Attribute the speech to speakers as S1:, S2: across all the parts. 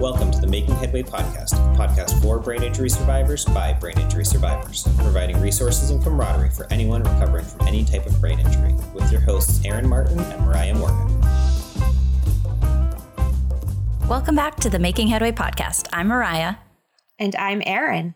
S1: Welcome to the Making Headway podcast, a podcast for brain injury survivors by brain injury survivors, providing resources and camaraderie for anyone recovering from any type of brain injury, with your hosts Aaron Martin and Mariah Morgan.
S2: Welcome back to the Making Headway podcast. I'm Mariah.
S3: And I'm Aaron.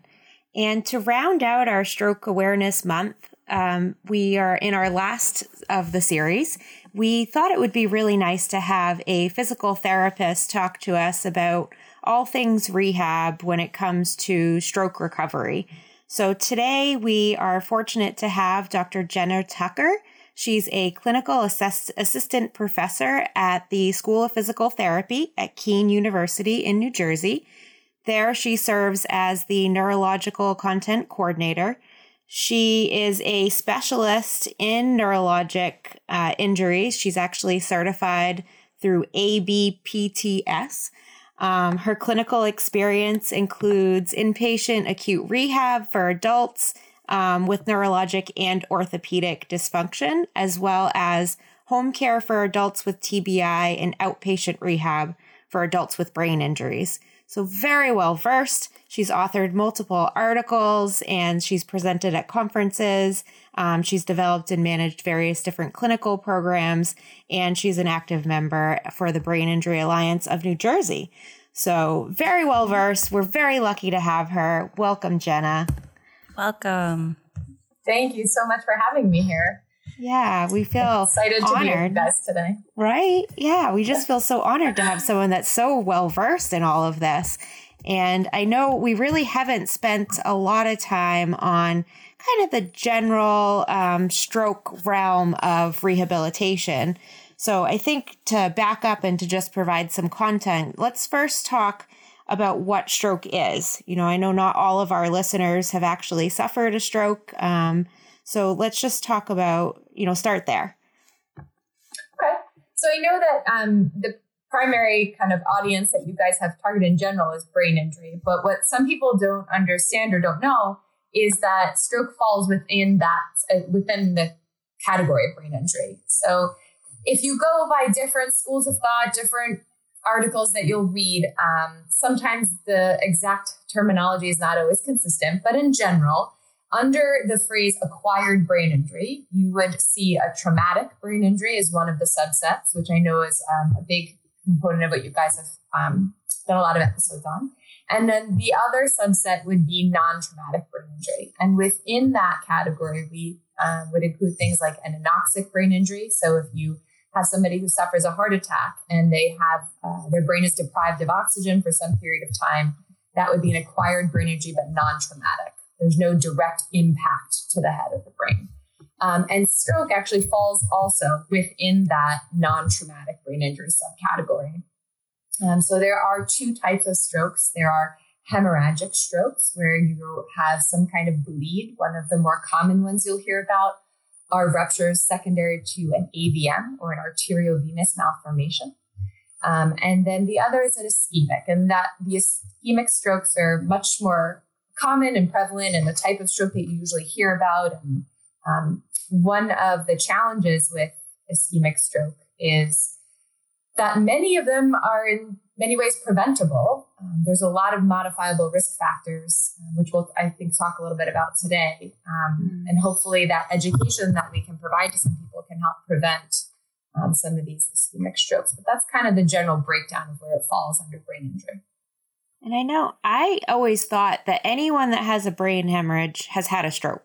S3: And to round out our Stroke Awareness Month, um, we are in our last of the series. We thought it would be really nice to have a physical therapist talk to us about all things rehab when it comes to stroke recovery. So today we are fortunate to have Dr. Jenna Tucker. She's a clinical assess- assistant professor at the School of Physical Therapy at Kean University in New Jersey. There, she serves as the neurological content coordinator. She is a specialist in neurologic uh, injuries. She's actually certified through ABPTS. Um, her clinical experience includes inpatient acute rehab for adults um, with neurologic and orthopedic dysfunction, as well as home care for adults with TBI and outpatient rehab for adults with brain injuries. So, very well versed. She's authored multiple articles and she's presented at conferences. Um, she's developed and managed various different clinical programs, and she's an active member for the Brain Injury Alliance of New Jersey. So, very well versed. We're very lucky to have her. Welcome, Jenna.
S2: Welcome.
S4: Thank you so much for having me here.
S3: Yeah, we feel
S4: excited
S3: honored.
S4: to be with you guys today.
S3: Right? Yeah, we just feel so honored to have someone that's so well versed in all of this. And I know we really haven't spent a lot of time on kind of the general um, stroke realm of rehabilitation. So I think to back up and to just provide some content, let's first talk about what stroke is. You know, I know not all of our listeners have actually suffered a stroke. Um, so let's just talk about, you know, start there.
S4: Okay. So I know that um, the primary kind of audience that you guys have targeted in general is brain injury. But what some people don't understand or don't know is that stroke falls within that, uh, within the category of brain injury. So if you go by different schools of thought, different articles that you'll read, um, sometimes the exact terminology is not always consistent, but in general, under the phrase acquired brain injury, you would see a traumatic brain injury as one of the subsets, which I know is um, a big component of what you guys have um, done a lot of episodes on. And then the other subset would be non traumatic brain injury. And within that category, we um, would include things like an anoxic brain injury. So if you have somebody who suffers a heart attack and they have uh, their brain is deprived of oxygen for some period of time, that would be an acquired brain injury, but non traumatic. There's no direct impact to the head of the brain. Um, and stroke actually falls also within that non traumatic brain injury subcategory. Um, so there are two types of strokes. There are hemorrhagic strokes, where you have some kind of bleed. One of the more common ones you'll hear about are ruptures secondary to an AVM or an arteriovenous malformation. Um, and then the other is an ischemic, and that the ischemic strokes are much more common and prevalent and the type of stroke that you usually hear about. And um, one of the challenges with ischemic stroke is that many of them are in many ways preventable. Um, there's a lot of modifiable risk factors, um, which we'll, I think, talk a little bit about today. Um, mm. And hopefully, that education that we can provide to some people can help prevent um, some of these ischemic strokes. But that's kind of the general breakdown of where it falls under brain injury.
S3: And I know I always thought that anyone that has a brain hemorrhage has had a stroke,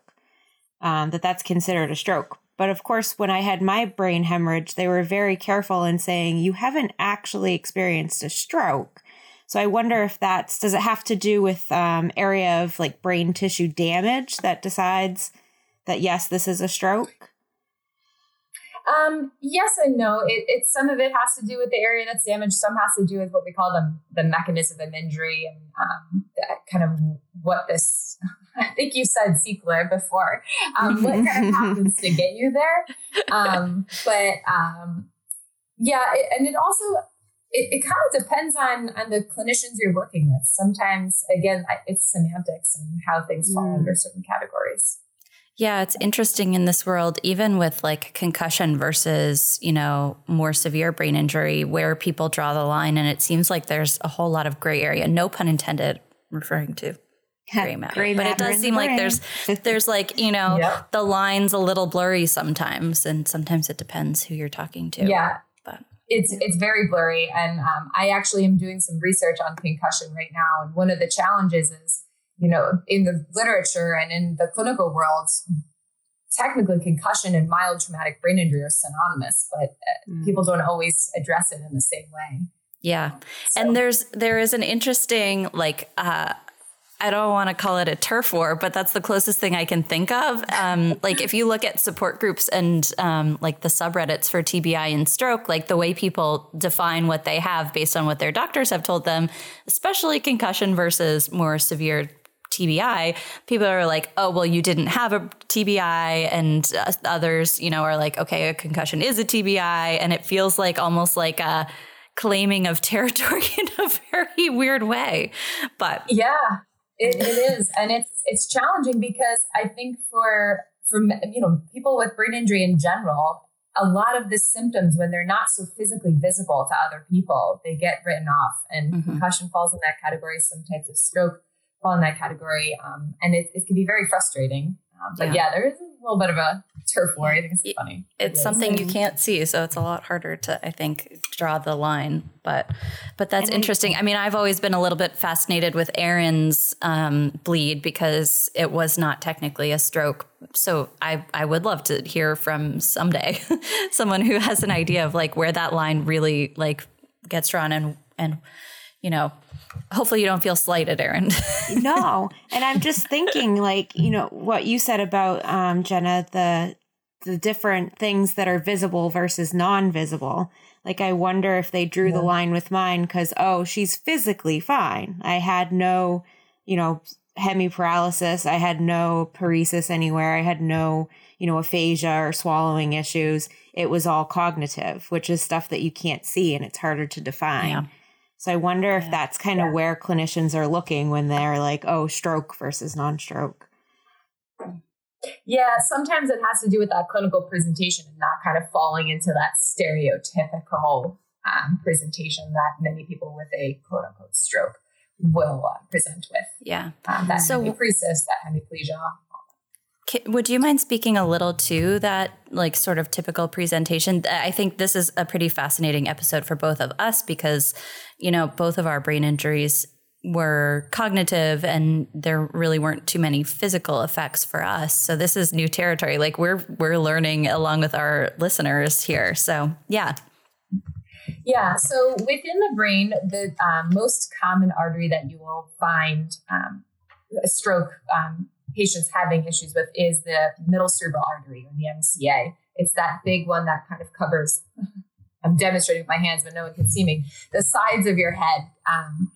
S3: um, that that's considered a stroke. But of course, when I had my brain hemorrhage, they were very careful in saying, you haven't actually experienced a stroke. So I wonder if that's, does it have to do with um, area of like brain tissue damage that decides that yes, this is a stroke?
S4: Um, yes and no. It, it, some of it has to do with the area that's damaged. Some has to do with what we call the the mechanism of injury and um, kind of what this. I think you said CPLR before. Um, what kind of happens to get you there? Um, but um, yeah, it, and it also it, it kind of depends on on the clinicians you're working with. Sometimes, again, it's semantics and how things fall mm. under certain categories.
S2: Yeah, it's interesting in this world, even with like concussion versus, you know, more severe brain injury, where people draw the line. And it seems like there's a whole lot of gray area. No pun intended, referring to gray matter. gray but it does seem like there's there's like, you know, yep. the line's a little blurry sometimes. And sometimes it depends who you're talking to.
S4: Yeah. But it's it's very blurry. And um, I actually am doing some research on concussion right now. And one of the challenges is you know, in the literature and in the clinical world, technically concussion and mild traumatic brain injury are synonymous, but mm. people don't always address it in the same way.
S2: Yeah. So. And there's there is an interesting like uh I don't want to call it a turf war, but that's the closest thing I can think of. Um, like if you look at support groups and um, like the subreddits for TBI and stroke, like the way people define what they have based on what their doctors have told them, especially concussion versus more severe TBI, people are like, oh, well, you didn't have a TBI. And uh, others, you know, are like, okay, a concussion is a TBI. And it feels like almost like a claiming of territory in a very weird way. But
S4: yeah, it, it is. And it's, it's challenging because I think for, for, you know, people with brain injury in general, a lot of the symptoms when they're not so physically visible to other people, they get written off and mm-hmm. concussion falls in that category. Some types of stroke fall in that category. Um, and it, it can be very frustrating. Um, but yeah. yeah. there is a little bit of a turf war. I think it's funny.
S2: It's it something you can't see, so it's a lot harder to, I think, draw the line. But but that's interesting. I mean, I've always been a little bit fascinated with Aaron's um, bleed because it was not technically a stroke. So I I would love to hear from someday someone who has an idea of like where that line really like gets drawn and and you know hopefully you don't feel slighted, Erin.
S3: no. And I'm just thinking like, you know, what you said about um Jenna, the the different things that are visible versus non-visible. Like I wonder if they drew yeah. the line with mine cuz oh, she's physically fine. I had no, you know, hemiparalysis. I had no paresis anywhere. I had no, you know, aphasia or swallowing issues. It was all cognitive, which is stuff that you can't see and it's harder to define. Yeah. So I wonder if that's kind of where clinicians are looking when they're like, oh, stroke versus non stroke.
S4: Yeah, sometimes it has to do with that clinical presentation and not kind of falling into that stereotypical um, presentation that many people with a quote unquote stroke will uh, present with.
S2: Yeah.
S4: Um, that so, hemiparesis, that hemiplegia,
S2: would you mind speaking a little to that, like, sort of typical presentation? I think this is a pretty fascinating episode for both of us because, you know, both of our brain injuries were cognitive and there really weren't too many physical effects for us. So this is new territory. Like we're we're learning along with our listeners here. So yeah.
S4: Yeah. So within the brain, the um, most common artery that you will find um, a stroke um, patients having issues with is the middle cerebral artery or the MCA. It's that big one that kind of covers. I'm demonstrating with my hands, but no one can see me. The sides of your head, um,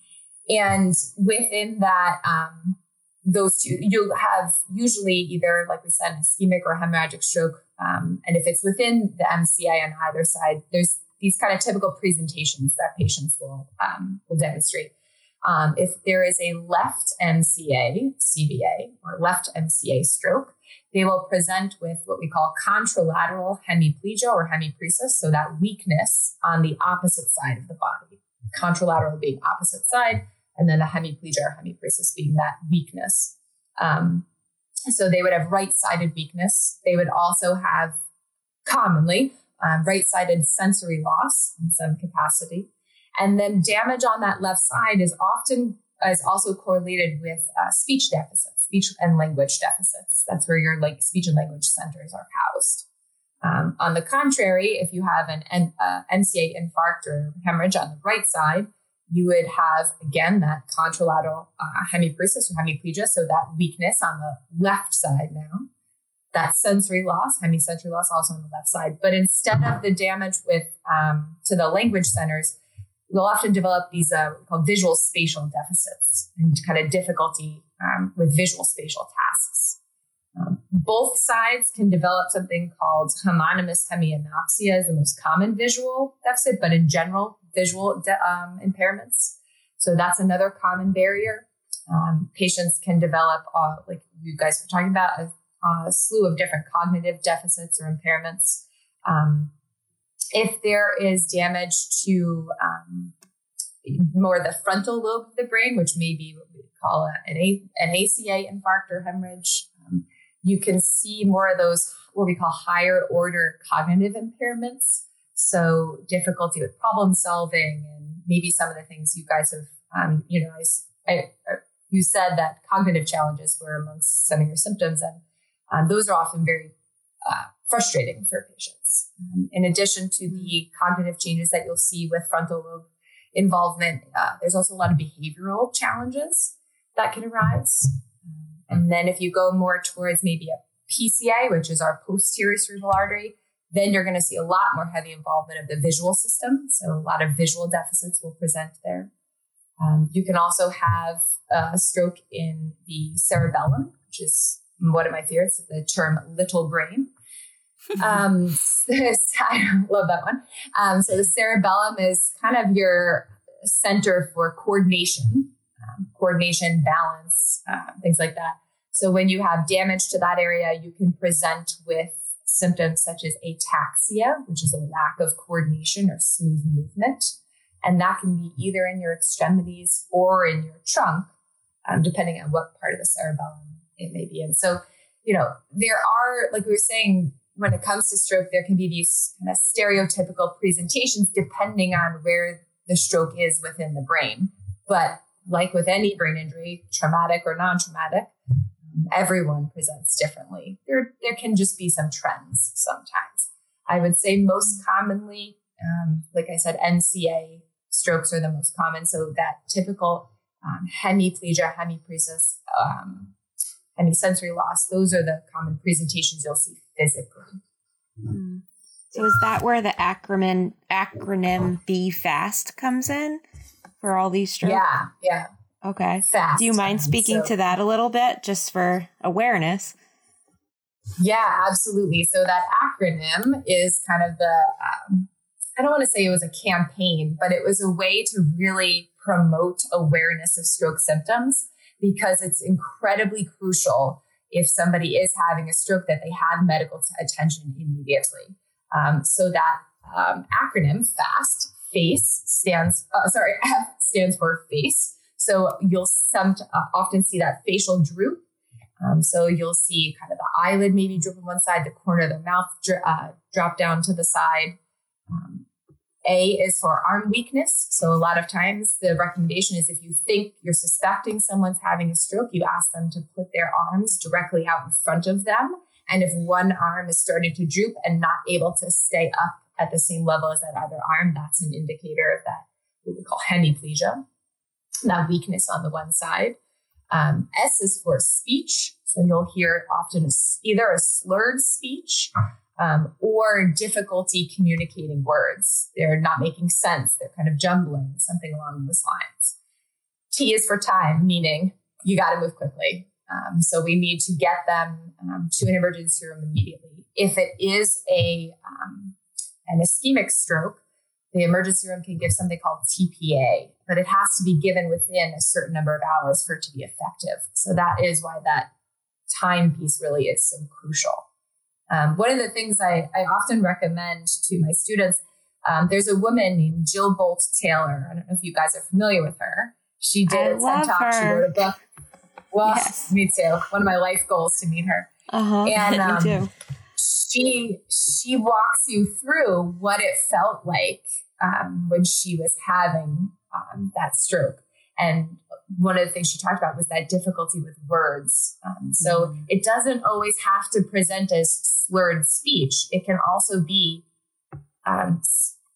S4: and within that, um, those two, you'll have usually either, like we said, ischemic or hemorrhagic stroke. Um, and if it's within the MCA on either side, there's these kind of typical presentations that patients will um, will demonstrate. Um, if there is a left MCA, CVA, or left MCA stroke, they will present with what we call contralateral hemiplegia or hemiparesis, so that weakness on the opposite side of the body. Contralateral being opposite side, and then the hemiplegia or hemiparesis being that weakness. Um, so they would have right sided weakness. They would also have commonly um, right sided sensory loss in some capacity. And then damage on that left side is often is also correlated with uh, speech deficits, speech and language deficits. That's where your like speech and language centers are housed. Um, on the contrary, if you have an, an uh, MCA infarct or hemorrhage on the right side, you would have again that contralateral uh, hemiparesis or hemiplegia, so that weakness on the left side now. That sensory loss, hemisensory loss, also on the left side. But instead of the damage with um, to the language centers, we'll often develop these uh, called visual spatial deficits and kind of difficulty um, with visual spatial tasks. Um, both sides can develop something called homonymous hemianopsia is the most common visual deficit, but in general, visual de- um, impairments. So that's another common barrier. Um, patients can develop, uh, like you guys were talking about, a a slew of different cognitive deficits or impairments. Um, if there is damage to um, more the frontal lobe of the brain, which may be what we call an, a, an ACA infarct or hemorrhage, um, you can see more of those what we call higher order cognitive impairments. So difficulty with problem solving and maybe some of the things you guys have, um, you know, I, I, you said that cognitive challenges were amongst some of your symptoms, and um, those are often very uh, frustrating for patients. Um, in addition to the cognitive changes that you'll see with frontal lobe involvement, uh, there's also a lot of behavioral challenges that can arise. And then if you go more towards maybe a PCA, which is our posterior cerebral artery, then you're going to see a lot more heavy involvement of the visual system. So a lot of visual deficits will present there. Um, you can also have a stroke in the cerebellum, which is one of my favorites, the term little brain. Um, I love that one. Um, so the cerebellum is kind of your center for coordination, um, coordination, balance, uh, things like that. So when you have damage to that area, you can present with symptoms such as ataxia, which is a lack of coordination or smooth movement. And that can be either in your extremities or in your trunk, um, depending on what part of the cerebellum it may be in. So, you know, there are, like we were saying, when it comes to stroke, there can be these kind of stereotypical presentations depending on where the stroke is within the brain. But like with any brain injury, traumatic or non traumatic, everyone presents differently. There, there can just be some trends sometimes. I would say most commonly, um, like I said, MCA strokes are the most common. So that typical um, hemiplegia, hemiparesis, um, hemisensory loss, those are the common presentations you'll see physically.
S3: Mm. So is that where the acronym acronym Be Fast comes in for all these strokes?
S4: Yeah, yeah.
S3: Okay.
S4: Fast.
S3: Do you mind speaking so, to that a little bit just for awareness?
S4: Yeah, absolutely. So that acronym is kind of the, um, I don't want to say it was a campaign, but it was a way to really promote awareness of stroke symptoms because it's incredibly crucial if somebody is having a stroke that they have medical t- attention immediately. Um, so that um, acronym FAST, FACE stands, uh, sorry, F stands for FACE. So you'll some, uh, often see that facial droop. Um, so you'll see kind of the eyelid maybe droop on one side, the corner of the mouth uh, drop down to the side. Um, a is for arm weakness. So a lot of times the recommendation is if you think you're suspecting someone's having a stroke, you ask them to put their arms directly out in front of them. And if one arm is starting to droop and not able to stay up at the same level as that other arm, that's an indicator of that what we call hemiplegia that weakness on the one side. Um, S is for speech. So you'll hear often either a slurred speech um, or difficulty communicating words. They're not making sense. They're kind of jumbling, something along those lines. T is for time, meaning you got to move quickly. Um, so we need to get them um, to an emergency room immediately. If it is a um, an ischemic stroke, the emergency room can give something called TPA, but it has to be given within a certain number of hours for it to be effective. So that is why that time piece really is so crucial. Um, one of the things I, I, often recommend to my students, um, there's a woman named Jill Bolte Taylor. I don't know if you guys are familiar with her. She did
S3: a TED Talk.
S4: Her. She wrote a book. Well, yes. me too. One of my life goals to meet her.
S3: Uh-huh. And um, me too.
S4: she she walks you through what it felt like um, when she was having um, that stroke. And one of the things she talked about was that difficulty with words. Um, so mm-hmm. it doesn't always have to present as slurred speech. It can also be um,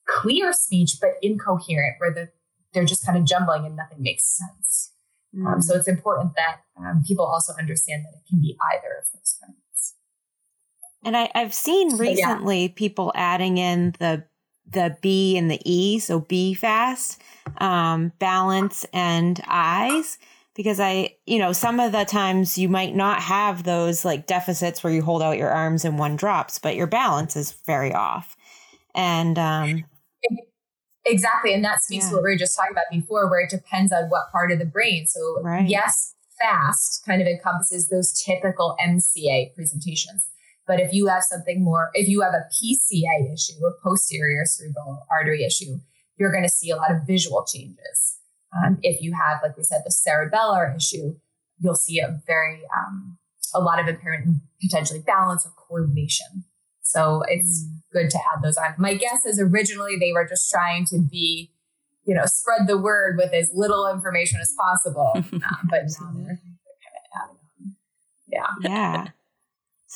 S4: clear speech, but incoherent, where the, they're just kind of jumbling and nothing makes sense. Mm-hmm. so it's important that um, people also understand that it can be either of those kinds.
S3: And I, have seen recently yeah. people adding in the the B and the E, so be fast, um, balance, and eyes. Because I, you know, some of the times you might not have those like deficits where you hold out your arms and one drops, but your balance is very off. And um,
S4: exactly. And that speaks yeah. to what we were just talking about before, where it depends on what part of the brain. So, right. yes, FAST kind of encompasses those typical MCA presentations. But if you have something more, if you have a PCA issue, a posterior cerebral artery issue, you're going to see a lot of visual changes. Um, if you have, like we said, the cerebellar issue, you'll see a very, um, a lot of impairment in potentially balance or coordination. So it's mm. good to add those on. My guess is originally they were just trying to be, you know, spread the word with as little information as possible. um, but now they're, they're kind of adding on. Yeah.
S3: Yeah.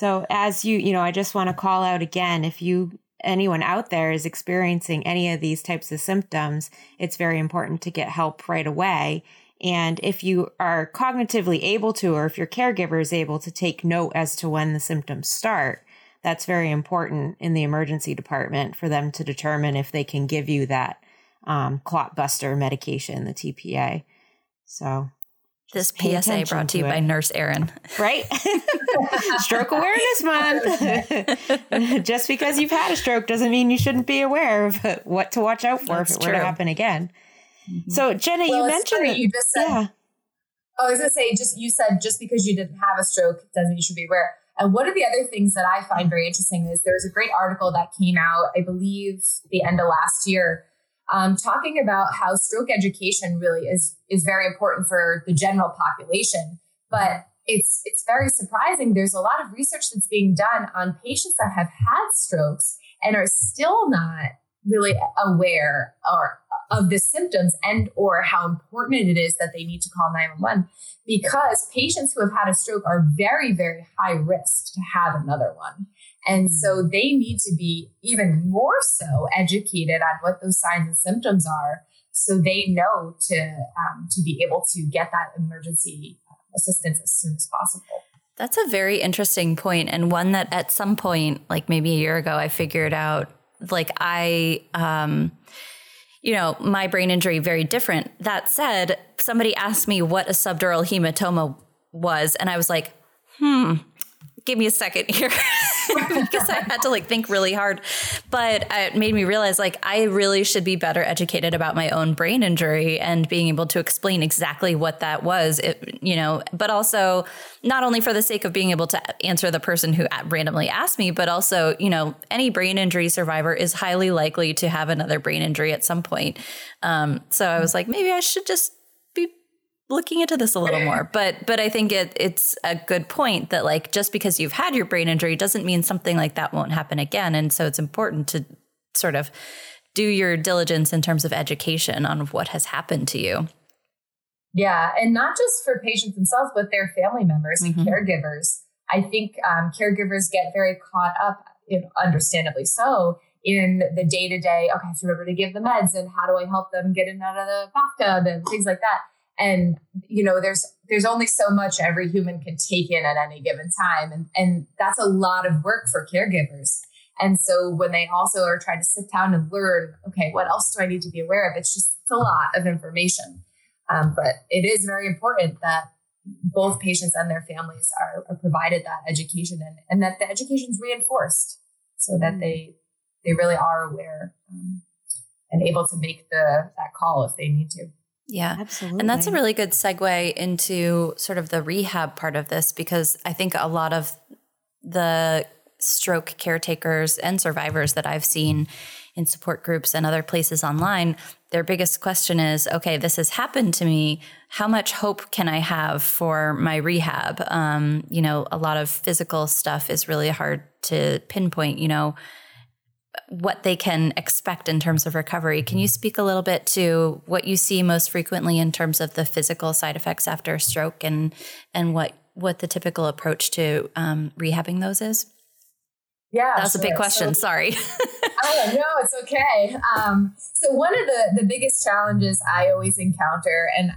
S3: So as you, you know, I just want to call out again if you anyone out there is experiencing any of these types of symptoms, it's very important to get help right away. And if you are cognitively able to, or if your caregiver is able to take note as to when the symptoms start, that's very important in the emergency department for them to determine if they can give you that um, clot buster medication, the TPA. So
S2: this PSA brought to you to by Nurse Erin.
S3: Right? stroke Awareness Month. Just because you've had a stroke doesn't mean you shouldn't be aware of what to watch out for That's if it true. were to happen again. Mm-hmm. So, Jenna, well, you mentioned
S4: that, you just said, yeah. Oh, I was going to say, just you said just because you didn't have a stroke doesn't mean you should be aware. And one of the other things that I find very interesting is there's a great article that came out, I believe, the end of last year um, talking about how stroke education really is is very important for the general population. But it's it's very surprising. There's a lot of research that's being done on patients that have had strokes and are still not really aware or of the symptoms and or how important it is that they need to call 911 because patients who have had a stroke are very very high risk to have another one and so mm. they need to be even more so educated on what those signs and symptoms are so they know to um, to be able to get that emergency assistance as soon as possible.
S2: That's a very interesting point and one that at some point like maybe a year ago I figured out like I um you know, my brain injury very different. That said, somebody asked me what a subdural hematoma was and I was like, "Hmm, give me a second here because I had to like think really hard. But it made me realize like I really should be better educated about my own brain injury and being able to explain exactly what that was, it, you know, but also not only for the sake of being able to answer the person who randomly asked me, but also, you know, any brain injury survivor is highly likely to have another brain injury at some point. Um, so I was like, maybe I should just looking into this a little more. But but I think it it's a good point that like just because you've had your brain injury doesn't mean something like that won't happen again. And so it's important to sort of do your diligence in terms of education on what has happened to you.
S4: Yeah, and not just for patients themselves, but their family members and mm-hmm. caregivers. I think um, caregivers get very caught up, you know, understandably so, in the day to day. Okay, I have to remember to give the meds, and how do I help them get in out of the bathtub and things like that and you know there's there's only so much every human can take in at any given time. And and that's a lot of work for caregivers. And so when they also are trying to sit down and learn okay what else do i need to be aware of? It's just it's a lot of information. Um, but it is very important that both patients and their families are, are provided that education and, and that the education is reinforced so that mm. they they really are aware um, and able to make the that call if they need to
S2: yeah. Absolutely. And that's a really good segue into sort of the rehab part of this because I think a lot of the stroke caretakers and survivors that I've seen in support groups and other places online, their biggest question is okay, this has happened to me. How much hope can I have for my rehab? Um, you know, a lot of physical stuff is really hard to pinpoint, you know what they can expect in terms of recovery. Can you speak a little bit to what you see most frequently in terms of the physical side effects after a stroke and and what what the typical approach to um, rehabbing those is?
S4: Yeah,
S2: that was sure. a big question.
S4: So,
S2: Sorry.
S4: oh no, it's okay. Um, so one of the the biggest challenges I always encounter, and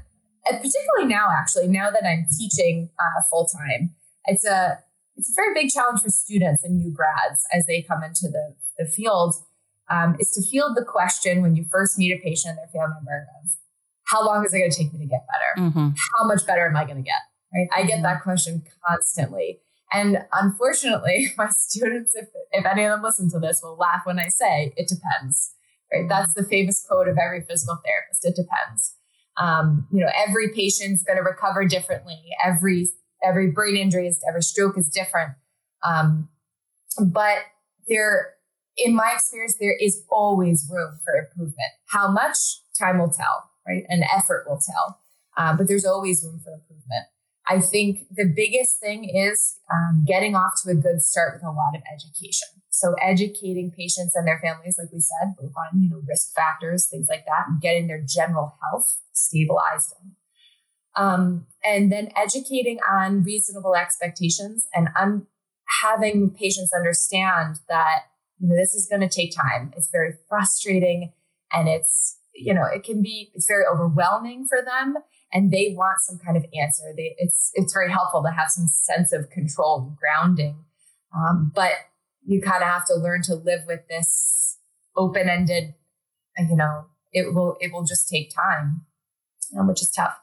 S4: particularly now, actually, now that I'm teaching uh, full time, it's a it's a very big challenge for students and new grads as they come into the the field um, is to field the question when you first meet a patient and their family member of how long is it going to take me to get better? Mm-hmm. How much better am I going to get? Right? I get that question constantly. And unfortunately, my students, if, if any of them listen to this, will laugh when I say it depends. Right? That's the famous quote of every physical therapist. It depends. Um, you know, every patient's going to recover differently. Every every brain injury is every stroke is different. Um, but there, in my experience, there is always room for improvement. How much time will tell, right? And effort will tell. Um, but there's always room for improvement. I think the biggest thing is um, getting off to a good start with a lot of education. So educating patients and their families, like we said, both on you know risk factors, things like that, and getting their general health stabilized. Um, and then educating on reasonable expectations and un- having patients understand that you know this is going to take time. It's very frustrating, and it's you know it can be it's very overwhelming for them and they want some kind of answer. They, it's it's very helpful to have some sense of control and grounding, um, but you kind of have to learn to live with this open ended. You know, it will it will just take time, um, which is tough.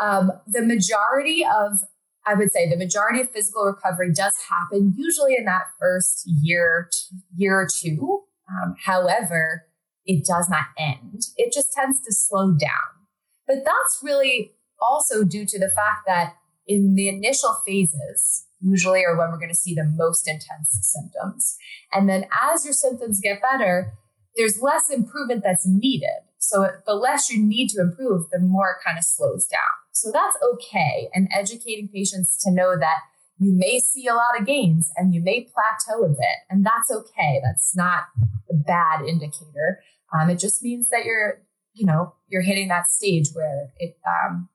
S4: Um, the majority of I would say the majority of physical recovery does happen usually in that first year year or two. Um, however, it does not end. It just tends to slow down. But that's really also due to the fact that in the initial phases, usually are when we're going to see the most intense symptoms. And then as your symptoms get better, there's less improvement that's needed. So the less you need to improve, the more it kind of slows down. So that's okay. And educating patients to know that you may see a lot of gains and you may plateau a bit, and that's okay. That's not a bad indicator. Um, it just means that you're you know you're hitting that stage where it um,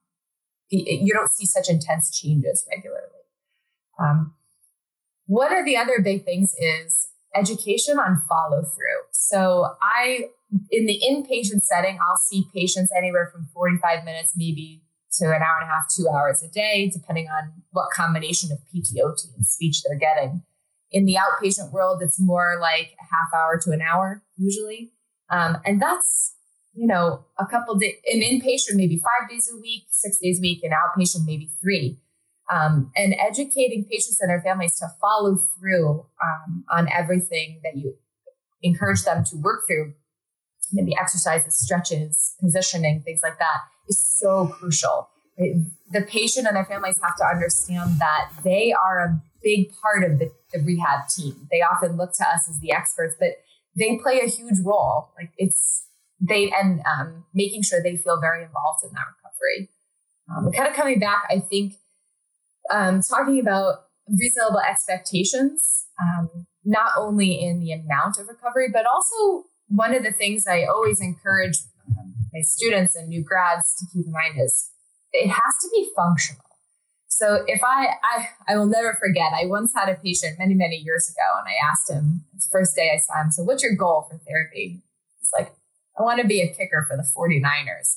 S4: you don't see such intense changes regularly. Um, one of the other big things is education on follow through. So I in the inpatient setting, I'll see patients anywhere from 45 minutes, maybe to an hour and a half, two hours a day, depending on what combination of PTOT and speech they're getting. In the outpatient world, it's more like a half hour to an hour usually. Um, and that's you know, a couple days, an inpatient maybe five days a week, six days a week, an outpatient maybe three. Um, and educating patients and their families to follow through um, on everything that you encourage them to work through, maybe exercises, stretches, positioning, things like that, is so crucial. The patient and their families have to understand that they are a big part of the, the rehab team. They often look to us as the experts, but they play a huge role. Like it's they and um, making sure they feel very involved in that recovery. Um, kind of coming back, I think um, talking about reasonable expectations, um, not only in the amount of recovery, but also one of the things I always encourage um, my students and new grads to keep in mind is it has to be functional. So if I, I, I will never forget, I once had a patient many, many years ago, and I asked him, first day I saw him, so what's your goal for therapy? He's like, I want to be a kicker for the 49ers.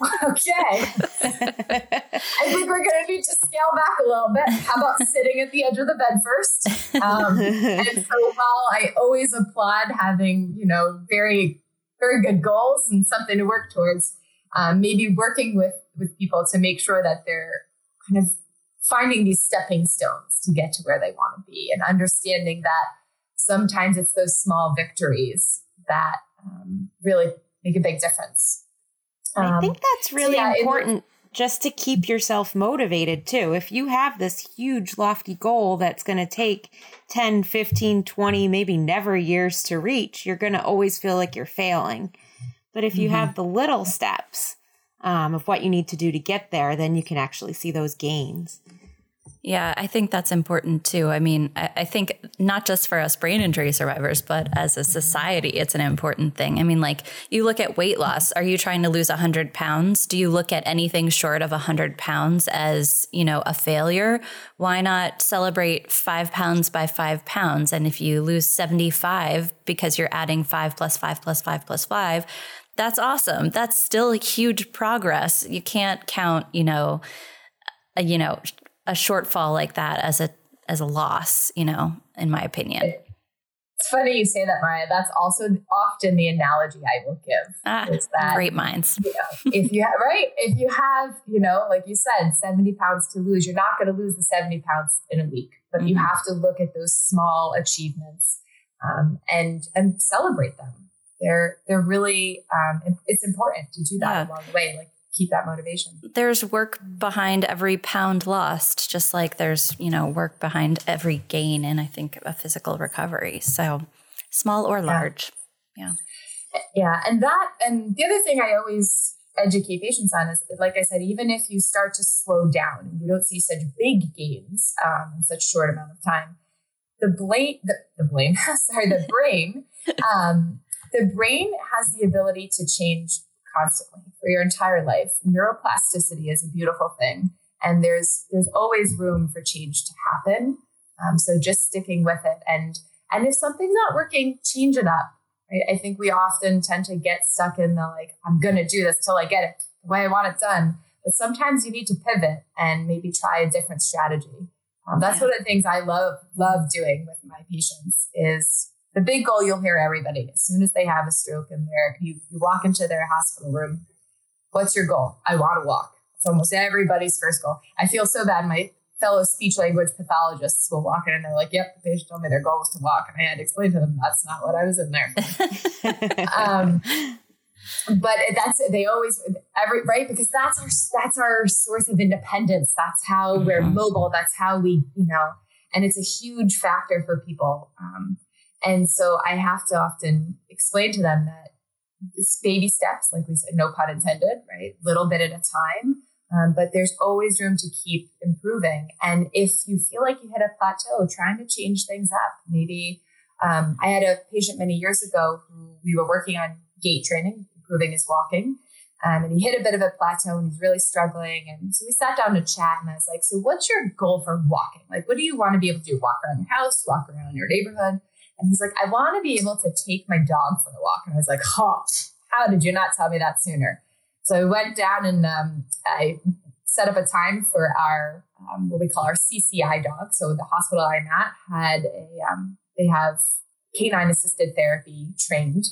S4: Like, okay. I think we're going to need to scale back a little bit. How about sitting at the edge of the bed first? Um, and so while I always applaud having, you know, very, very good goals and something to work towards, um, maybe working with, with people to make sure that they're kind of finding these stepping stones to get to where they want to be and understanding that sometimes it's those small victories that um, really make a big difference.
S3: Um, I think that's really so yeah, important. just to keep yourself motivated too. If you have this huge lofty goal that's going to take 10, 15, 20, maybe never years to reach, you're going to always feel like you're failing. But if you mm-hmm. have the little steps um, of what you need to do to get there, then you can actually see those gains.
S2: Yeah, I think that's important too. I mean, I, I, think not just for us brain injury survivors, but as a society, it's an important thing. I mean, like you look at weight loss. Are you trying to lose 100 pounds? Do you look at anything short of 100 pounds as, you know, a failure? Why not celebrate five pounds by five pounds? And if you lose 75 because you're adding five plus five plus five plus five, that's awesome. That's still huge progress. You can't count, you know, uh, you know, a shortfall like that as a as a loss, you know, in my opinion.
S4: It's funny you say that, Mariah. That's also often the analogy I will give.
S2: Ah, is that, great minds.
S4: You know, if you have, right, if you have, you know, like you said, 70 pounds to lose, you're not going to lose the 70 pounds in a week, but mm-hmm. you have to look at those small achievements um, and and celebrate them. They're they're really um, it's important to do that yeah. along the way. Like keep that motivation.
S2: There's work behind every pound lost, just like there's, you know, work behind every gain in, I think, a physical recovery. So small or large. Yeah.
S4: Yeah. And that, and the other thing I always educate patients on is, like I said, even if you start to slow down and you don't see such big gains um, in such short amount of time, the blame, the, the blame, sorry, the brain, um, the brain has the ability to change constantly for your entire life. Neuroplasticity is a beautiful thing, and there's there's always room for change to happen. Um, so just sticking with it, and and if something's not working, change it up. Right? I think we often tend to get stuck in the like, I'm gonna do this till I get it the way I want it done. But sometimes you need to pivot and maybe try a different strategy. Um, that's one of the things I love love doing with my patients is the big goal you'll hear everybody as soon as they have a stroke and they're you, you walk into their hospital room what's your goal? I want to walk. It's almost everybody's first goal. I feel so bad. My fellow speech language pathologists will walk in and they're like yep the patient told me their goal was to walk and i had to explain to them that's not what i was in there um, but that's they always every right? Because that's our that's our source of independence. That's how we're mm-hmm. mobile. That's how we you know and it's a huge factor for people um, and so I have to often explain to them that it's baby steps, like we said, no pun intended, right? Little bit at a time. Um, but there's always room to keep improving. And if you feel like you hit a plateau, trying to change things up. Maybe um, I had a patient many years ago who we were working on gait training, improving his walking. Um, and he hit a bit of a plateau and he's really struggling. And so we sat down to chat and I was like, So, what's your goal for walking? Like, what do you want to be able to do? Walk around your house, walk around your neighborhood? And he's like, I want to be able to take my dog for a walk. And I was like, huh, how did you not tell me that sooner? So I went down and um, I set up a time for our, um, what we call our CCI dog. So the hospital I'm at had a, um, they have canine assisted therapy trained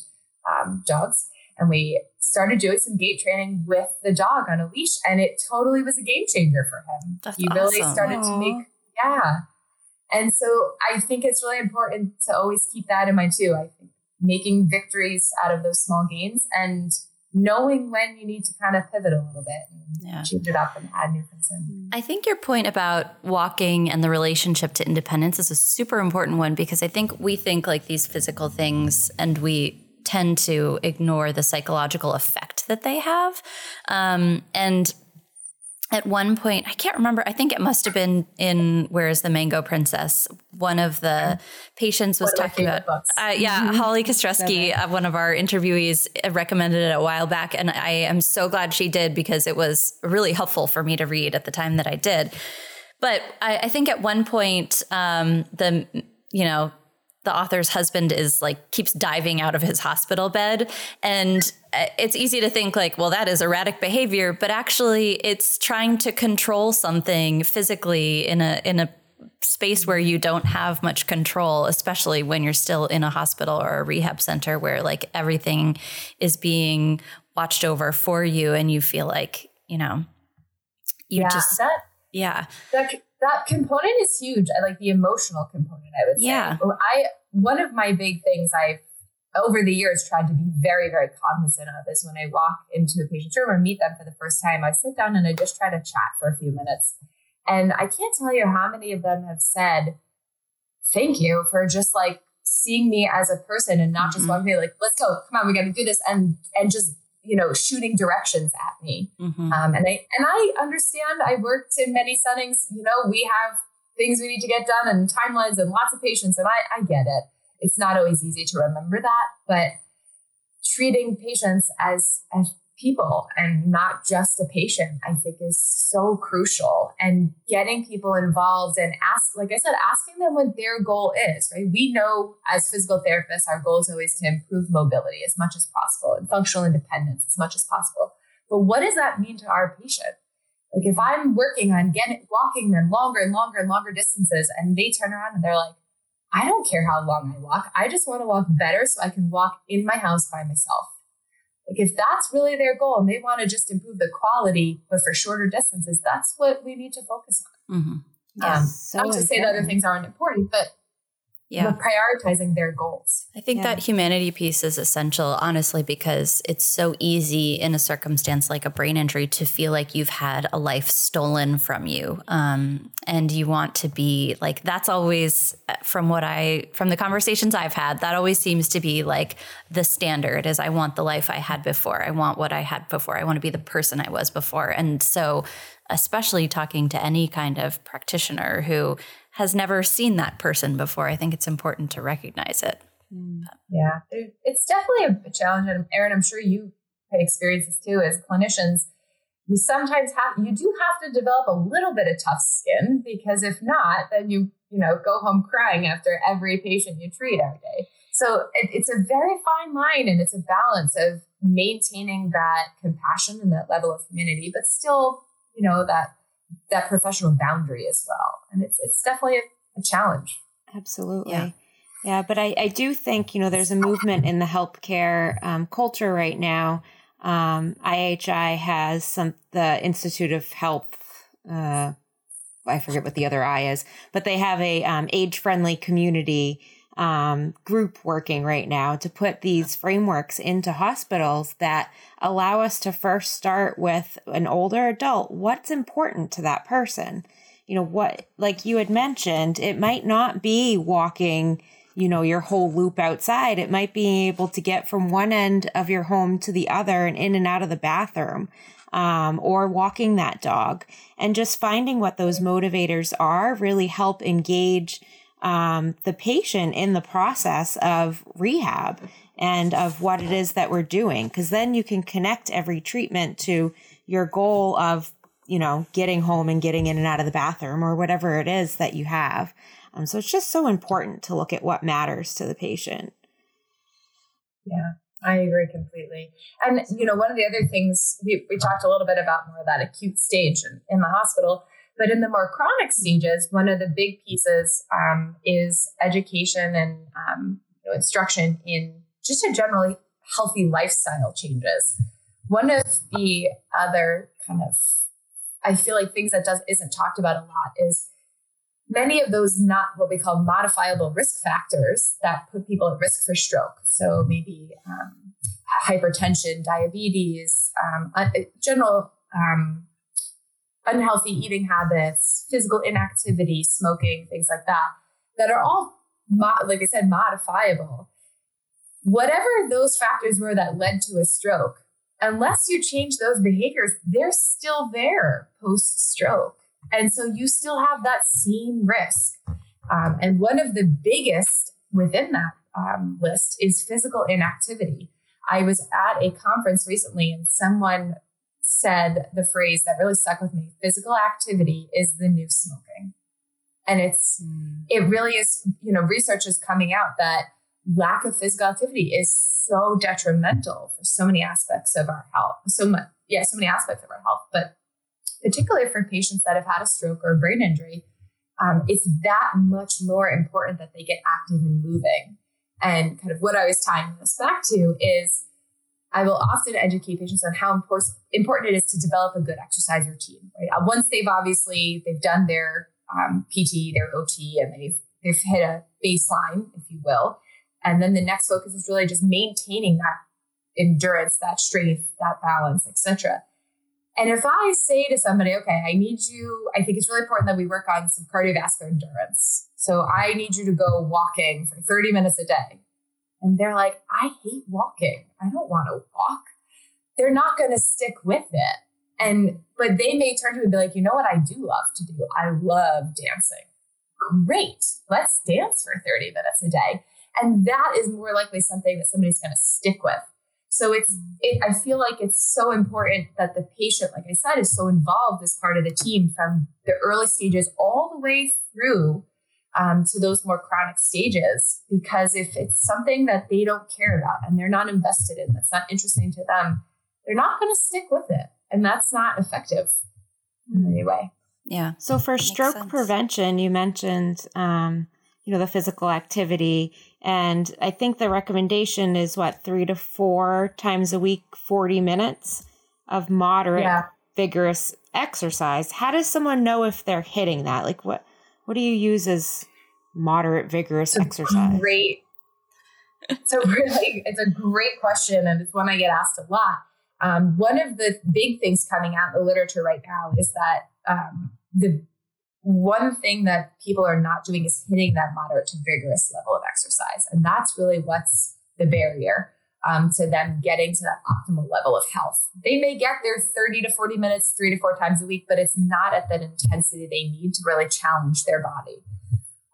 S4: um, dogs. And we started doing some gait training with the dog on a leash. And it totally was a game changer for him.
S2: That's
S4: he
S2: awesome.
S4: really started Aww. to make, yeah and so I think it's really important to always keep that in mind too. I think making victories out of those small gains and knowing when you need to kind of pivot a little bit and yeah. change it up and add new things in.
S2: I think your point about walking and the relationship to independence is a super important one because I think we think like these physical things and we tend to ignore the psychological effect that they have. Um, and at one point, I can't remember, I think it must have been in Where is the Mango Princess? One of the patients was talking about, uh, yeah, mm-hmm. Holly Kostreski, uh, one of our interviewees, uh, recommended it a while back. And I am so glad she did because it was really helpful for me to read at the time that I did. But I, I think at one point, um, the, you know, the author's husband is like keeps diving out of his hospital bed. And uh, it's easy to think like well that is erratic behavior but actually it's trying to control something physically in a in a space where you don't have much control especially when you're still in a hospital or a rehab center where like everything is being watched over for you and you feel like you know you
S4: yeah,
S2: just
S4: that,
S2: yeah.
S4: that that component is huge. I like the emotional component, I would say.
S2: Yeah.
S4: I one of my big things I've over the years tried to be very, very cognizant of is when I walk into a patient's room or meet them for the first time, I sit down and I just try to chat for a few minutes. And I can't tell you how many of them have said, Thank you for just like seeing me as a person and not just mm-hmm. walking like, let's go, come on, we gotta do this and and just you know, shooting directions at me. Mm-hmm. Um, and I and I understand. I worked in many settings. You know, we have things we need to get done and timelines and lots of patients, and I I get it. It's not always easy to remember that, but treating patients as as people and not just a patient, I think is so crucial. And getting people involved and ask, like I said, asking them what their goal is, right? We know as physical therapists, our goal is always to improve mobility as much as possible and functional independence as much as possible. But what does that mean to our patient? Like if I'm working on getting walking them longer and longer and longer distances and they turn around and they're like, I don't care how long I walk. I just want to walk better so I can walk in my house by myself like if that's really their goal and they want to just improve the quality, but for shorter distances, that's what we need to focus on. Mm-hmm. Yeah, um, so not to say that other things aren't important, but yeah. prioritizing their goals.
S2: I think yeah. that humanity piece is essential, honestly, because it's so easy in a circumstance like a brain injury to feel like you've had a life stolen from you. Um, and you want to be like, that's always from what I, from the conversations I've had, that always seems to be like the standard is I want the life I had before. I want what I had before. I want to be the person I was before. And so, especially talking to any kind of practitioner who has never seen that person before, I think it's important to recognize it.
S4: Mm. Yeah, it's definitely a challenge. And Erin, I'm sure you had experiences too as clinicians. You sometimes have, you do have to develop a little bit of tough skin because if not, then you, you know, go home crying after every patient you treat every day. So it, it's a very fine line and it's a balance of maintaining that compassion and that level of humanity, but still, you know, that that professional boundary as well. And it's it's definitely a, a challenge.
S3: Absolutely. Yeah. yeah but I, I do think, you know, there's a movement in the healthcare um, culture right now. Um, IHI has some, the Institute of Health, uh, I forget what the other I is, but they have a um, age friendly community um, group working right now to put these frameworks into hospitals that allow us to first start with an older adult. What's important to that person? You know, what, like you had mentioned, it might not be walking, you know, your whole loop outside. It might be able to get from one end of your home to the other and in and out of the bathroom. Um, or walking that dog and just finding what those motivators are really help engage um, the patient in the process of rehab and of what it is that we're doing. Because then you can connect every treatment to your goal of, you know, getting home and getting in and out of the bathroom or whatever it is that you have. Um, so it's just so important to look at what matters to the patient.
S4: Yeah. I agree completely. And, you know, one of the other things we, we talked a little bit about more of that acute stage in, in the hospital but in the more chronic stages, one of the big pieces um, is education and um, you know, instruction in just a generally healthy lifestyle changes. One of the other kind of, I feel like things that does isn't talked about a lot is many of those not what we call modifiable risk factors that put people at risk for stroke. So maybe um, hypertension, diabetes, um, general um, unhealthy eating habits, physical inactivity, smoking, things like that, that are all, like I said, modifiable. Whatever those factors were that led to a stroke, unless you change those behaviors, they're still there post stroke. And so you still have that same risk. Um, and one of the biggest within that um, list is physical inactivity. I was at a conference recently and someone said the phrase that really stuck with me physical activity is the new smoking. And it's, mm. it really is, you know, research is coming out that lack of physical activity is so detrimental for so many aspects of our health. So much, yeah, so many aspects of our health, but particularly for patients that have had a stroke or a brain injury, um, it's that much more important that they get active and moving. And kind of what I was tying this back to is I will often educate patients on how important it is to develop a good exercise routine. Right? Uh, once they've obviously they've done their um, PT, their OT, and they've they've hit a baseline, if you will, and then the next focus is really just maintaining that endurance, that strength, that balance, etc. And if I say to somebody, okay, I need you, I think it's really important that we work on some cardiovascular endurance. So I need you to go walking for 30 minutes a day and they're like, I hate walking. I don't want to walk. They're not going to stick with it. And, but they may turn to me and be like, you know what I do love to do? I love dancing. Great. Let's dance for 30 minutes a day. And that is more likely something that somebody's going to stick with. So it's, it, I feel like it's so important that the patient, like I said, is so involved as part of the team from the early stages all the way through um, to those more chronic stages. Because if it's something that they don't care about and they're not invested in, that's not interesting to them, they're not going to stick with it. And that's not effective in any way.
S2: Yeah.
S3: So for stroke prevention, you mentioned, um, you know, the physical activity. And I think the recommendation is what, three to four times a week, 40 minutes of moderate, yeah. vigorous exercise. How does someone know if they're hitting that? Like what, what do you use as moderate vigorous exercise?
S4: Great. It's a really it's a great question, and it's one I get asked a lot. Um, one of the big things coming out in the literature right now is that um, the one thing that people are not doing is hitting that moderate to vigorous level of exercise, and that's really what's the barrier um, to them getting to that optimal level of health. They may get there 30 to 40 minutes, three to four times a week, but it's not at that intensity they need to really challenge their body.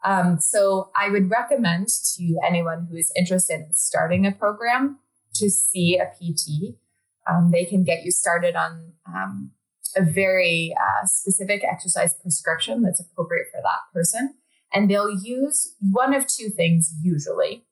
S4: Um, so I would recommend to anyone who is interested in starting a program to see a PT. Um, they can get you started on um, a very uh, specific exercise prescription that's appropriate for that person. And they'll use one of two things usually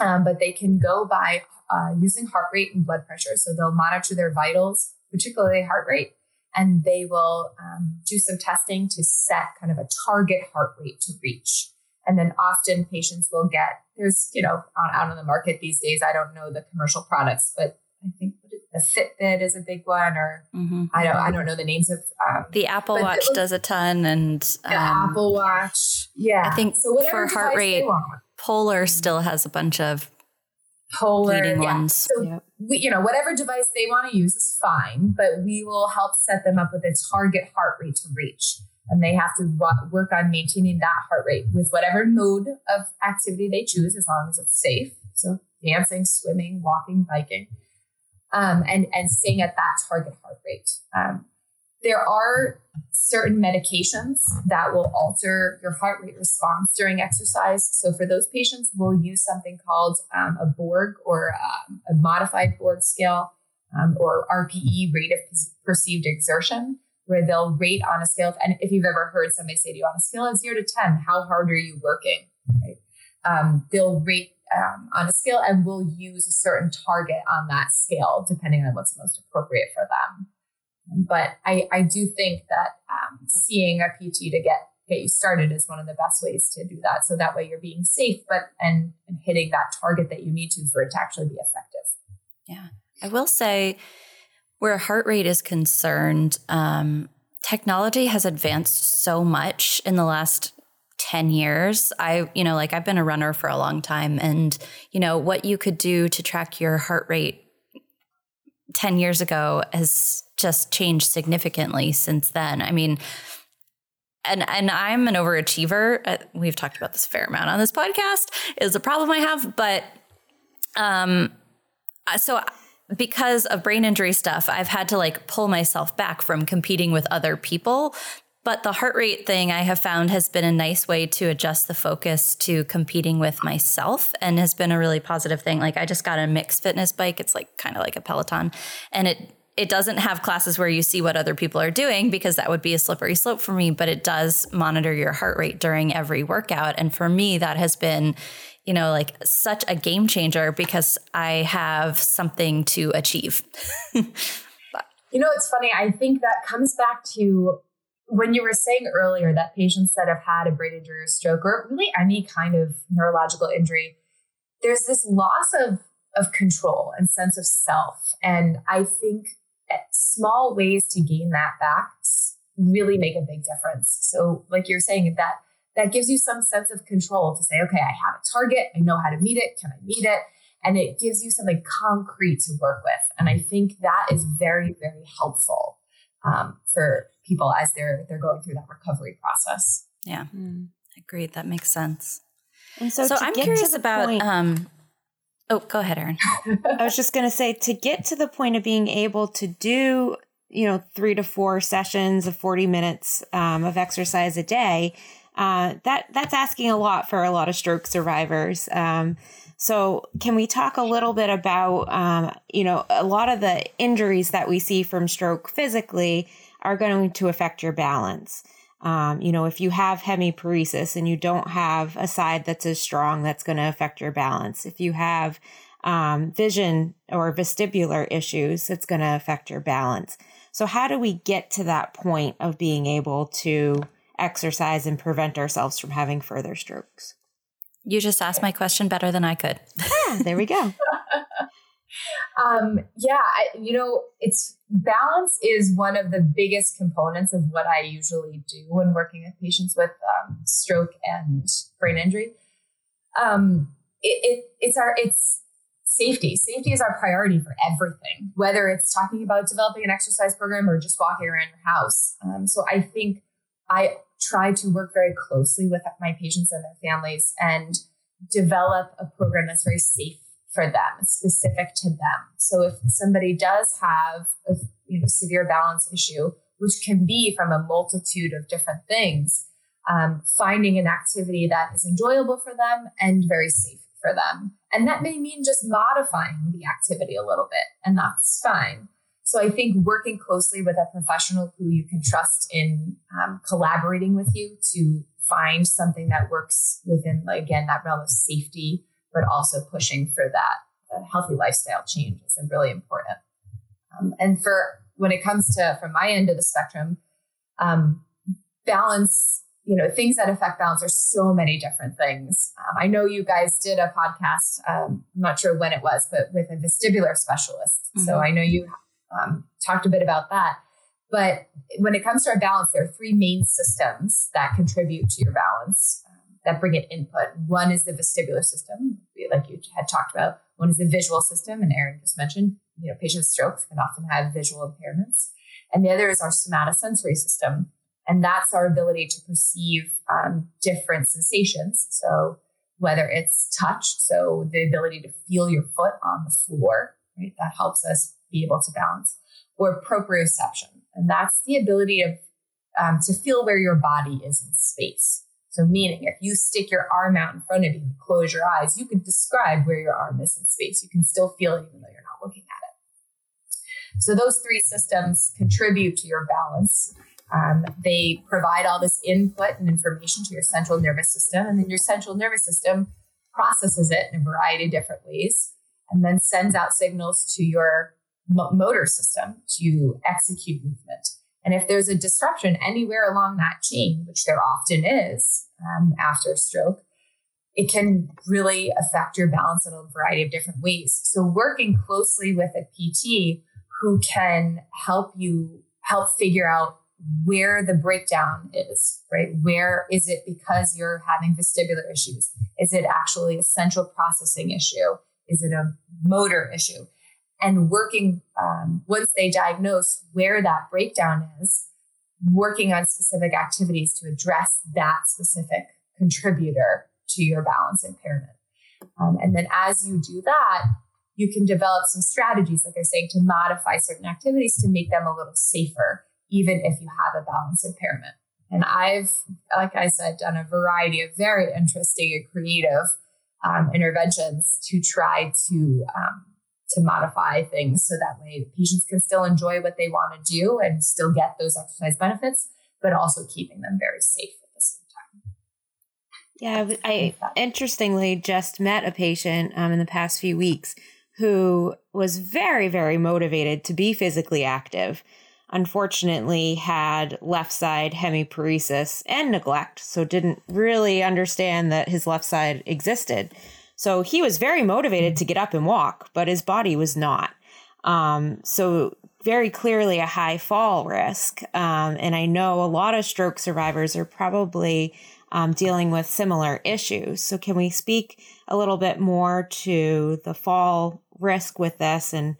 S4: um, but they can go by uh, using heart rate and blood pressure. So they'll monitor their vitals, particularly heart rate, and they will um, do some testing to set kind of a target heart rate to reach. And then often patients will get there's you know out, out on the market these days. I don't know the commercial products, but I think the Fitbit is a big one, or mm-hmm. I don't I don't know the names of
S2: um, the Apple Watch does a ton, and
S4: um, Apple Watch, yeah.
S2: I think so for heart rate, Polar still has a bunch of
S4: Polar yeah. ones. So yep. we, you know, whatever device they want to use is fine, but we will help set them up with a target heart rate to reach. And they have to work on maintaining that heart rate with whatever mode of activity they choose, as long as it's safe. So dancing, swimming, walking, biking, um, and and staying at that target heart rate. Um, there are certain medications that will alter your heart rate response during exercise. So for those patients, we'll use something called um, a Borg or um, a modified Borg scale um, or RPE, rate of perceived exertion, where they'll rate on a scale of, and if you've ever heard somebody say to you on a scale of zero to 10, how hard are you working? Right? Um, they'll rate um, on a scale and we'll use a certain target on that scale, depending on what's most appropriate for them. But I, I do think that um, seeing a PT to get get you started is one of the best ways to do that. So that way you're being safe, but and, and hitting that target that you need to for it to actually be effective.
S2: Yeah, I will say where heart rate is concerned, um, technology has advanced so much in the last 10 years. I, you know, like I've been a runner for a long time and, you know, what you could do to track your heart rate 10 years ago has just changed significantly since then. I mean, and and I'm an overachiever. Uh, we've talked about this fair amount on this podcast. Is a problem I have, but um, so because of brain injury stuff, I've had to like pull myself back from competing with other people but the heart rate thing I have found has been a nice way to adjust the focus to competing with myself and has been a really positive thing. Like I just got a mixed fitness bike. It's like kind of like a Peloton and it it doesn't have classes where you see what other people are doing because that would be a slippery slope for me, but it does monitor your heart rate during every workout. And for me, that has been, you know, like such a game changer because I have something to achieve.
S4: You know, it's funny. I think that comes back to when you were saying earlier that patients that have had a brain injury or stroke or really any kind of neurological injury, there's this loss of, of control and sense of self. And I think small ways to gain that back really make a big difference. So, like you're saying, that that gives you some sense of control to say, okay, I have a target, I know how to meet it, can I meet it? And it gives you something concrete to work with. And I think that is very, very helpful um, for people as they're they're going through that recovery process.
S2: Yeah, mm. agreed. That makes sense.
S3: And so, so I'm curious about. Point, um,
S2: oh, go ahead, Erin.
S3: I was just going to say to get to the point of being able to do you know three to four sessions of 40 minutes um, of exercise a day uh, that that's asking a lot for a lot of stroke survivors um, so can we talk a little bit about um, you know a lot of the injuries that we see from stroke physically are going to affect your balance. Um, you know, if you have hemiparesis and you don't have a side that's as strong, that's going to affect your balance. If you have um, vision or vestibular issues, it's going to affect your balance. So, how do we get to that point of being able to exercise and prevent ourselves from having further strokes?
S2: You just asked my question better than I could.
S3: yeah, there we go.
S4: Um, yeah, I, you know, it's balance is one of the biggest components of what I usually do when working with patients with um, stroke and brain injury. Um, it, it, it's our it's safety. Safety is our priority for everything, whether it's talking about developing an exercise program or just walking around your house. Um, so I think I try to work very closely with my patients and their families and develop a program that's very safe for them, specific to them. So if somebody does have a you know, severe balance issue, which can be from a multitude of different things, um, finding an activity that is enjoyable for them and very safe for them. And that may mean just modifying the activity a little bit, and that's fine. So I think working closely with a professional who you can trust in um, collaborating with you to find something that works within, again, that realm of safety, but also pushing for that healthy lifestyle change is really important. Um, and for when it comes to from my end of the spectrum, um, balance, you know, things that affect balance are so many different things. Um, I know you guys did a podcast. Um, I'm not sure when it was, but with a vestibular specialist. Mm-hmm. So I know you um, talked a bit about that. But when it comes to our balance, there are three main systems that contribute to your balance that bring it input. One is the vestibular system, like you had talked about. One is the visual system, and Aaron just mentioned. You know, patients with strokes can often have visual impairments, and the other is our somatosensory system, and that's our ability to perceive um, different sensations. So whether it's touch, so the ability to feel your foot on the floor, right, that helps us be able to balance, or proprioception and that's the ability of um, to feel where your body is in space. So, meaning if you stick your arm out in front of you close your eyes, you can describe where your arm is in space. You can still feel it even though you're not looking at it. So, those three systems contribute to your balance. Um, they provide all this input and information to your central nervous system, and then your central nervous system processes it in a variety of different ways and then sends out signals to your motor system to execute movement. And if there's a disruption anywhere along that chain, which there often is um, after stroke, it can really affect your balance in a variety of different ways. So, working closely with a PT who can help you help figure out where the breakdown is, right? Where is it because you're having vestibular issues? Is it actually a central processing issue? Is it a motor issue? And working um, once they diagnose where that breakdown is working on specific activities to address that specific contributor to your balance impairment. Um, and then as you do that you can develop some strategies like i was saying to modify certain activities to make them a little safer even if you have a balance impairment. And i've like i said done a variety of very interesting and creative um, interventions to try to um, to modify things so that way patients can still enjoy what they want to do and still get those exercise benefits, but also keeping them very safe at the same time.
S3: Yeah, I interestingly just met a patient um, in the past few weeks who was very, very motivated to be physically active. Unfortunately, had left side hemiparesis and neglect, so didn't really understand that his left side existed. So he was very motivated to get up and walk, but his body was not. Um, so very clearly a high fall risk. Um, and I know a lot of stroke survivors are probably um, dealing with similar issues. So can we speak a little bit more to the fall risk with this and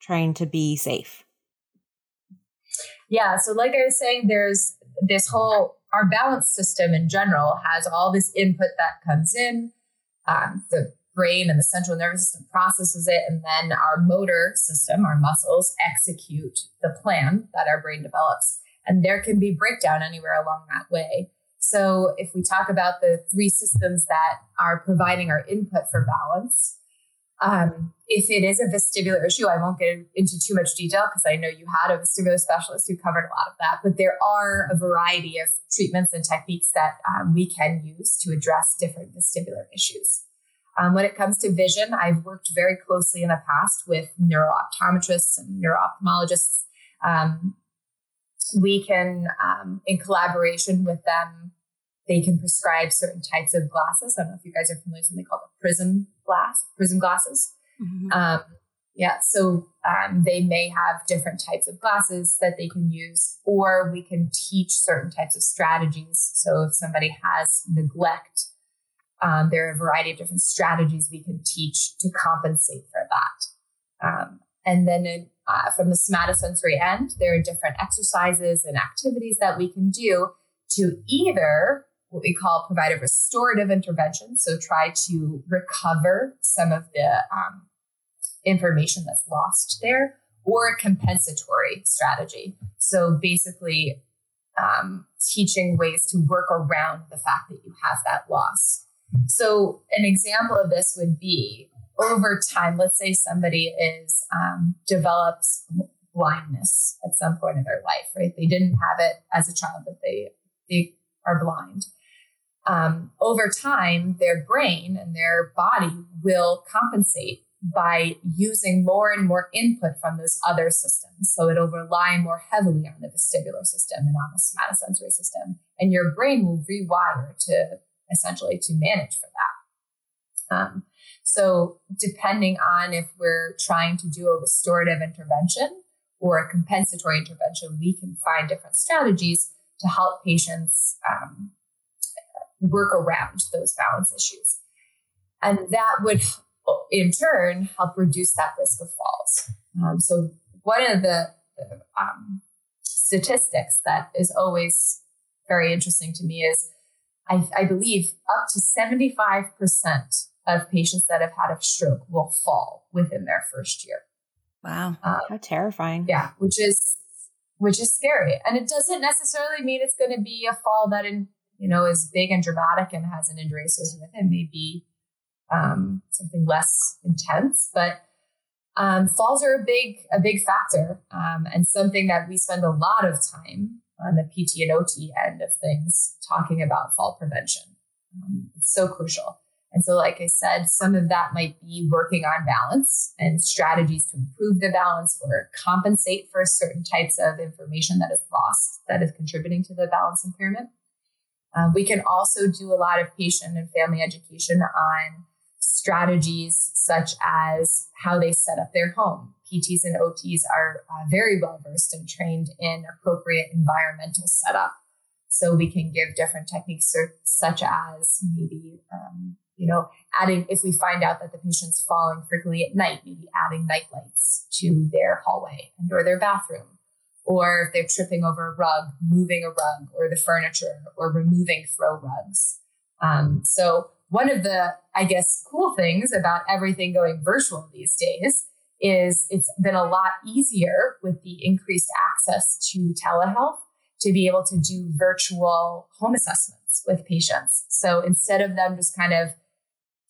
S3: trying to be safe?
S4: Yeah. So like I was saying, there's this whole our balance system in general has all this input that comes in um, the brain and the central nervous system processes it, and then our motor system, our muscles, execute the plan that our brain develops. And there can be breakdown anywhere along that way. So, if we talk about the three systems that are providing our input for balance, um, if it is a vestibular issue, I won't get into too much detail because I know you had a vestibular specialist who covered a lot of that. But there are a variety of treatments and techniques that um, we can use to address different vestibular issues. Um, when it comes to vision, I've worked very closely in the past with neurooptometrists and neuroophthalmologists. Um, we can, um, in collaboration with them, they can prescribe certain types of glasses. I don't know if you guys are familiar with something called a prism glass, prism glasses. Mm-hmm. Um, Yeah, so um, they may have different types of glasses that they can use, or we can teach certain types of strategies. So if somebody has neglect, um, there are a variety of different strategies we can teach to compensate for that. Um, and then in, uh, from the somatosensory end, there are different exercises and activities that we can do to either what we call provide a restorative intervention. So try to recover some of the um, information that's lost there, or a compensatory strategy. So basically, um, teaching ways to work around the fact that you have that loss. So, an example of this would be over time, let's say somebody is um, develops blindness at some point in their life, right? They didn't have it as a child, but they they are blind. Um, over time, their brain and their body will compensate by using more and more input from those other systems. So it'll rely more heavily on the vestibular system and on the somatosensory system. And your brain will rewire to essentially to manage for that. Um, so depending on if we're trying to do a restorative intervention or a compensatory intervention, we can find different strategies to help patients um, work around those balance issues. And that would in turn help reduce that risk of falls. Um, so one of the, the um, statistics that is always very interesting to me is I, I believe up to 75% of patients that have had a stroke will fall within their first year.
S2: Wow.
S3: Um, How terrifying.
S4: Yeah, which is which is scary. And it doesn't necessarily mean it's going to be a fall that in, you know is big and dramatic and has an injury associated with it. Maybe um, something less intense. But um, falls are a big a big factor um, and something that we spend a lot of time on the PT and OT end of things talking about fall prevention. Um, it's so crucial. And so, like I said, some of that might be working on balance and strategies to improve the balance or compensate for certain types of information that is lost that is contributing to the balance impairment. Uh, we can also do a lot of patient and family education on strategies such as how they set up their home. PTs and OTs are uh, very well versed and trained in appropriate environmental setup. So we can give different techniques such as maybe, um, you know, adding, if we find out that the patient's falling frequently at night, maybe adding night lights to their hallway and or their bathroom. Or if they're tripping over a rug, moving a rug or the furniture or removing throw rugs. Um, so one of the, I guess, cool things about everything going virtual these days is it's been a lot easier with the increased access to telehealth to be able to do virtual home assessments with patients. So instead of them just kind of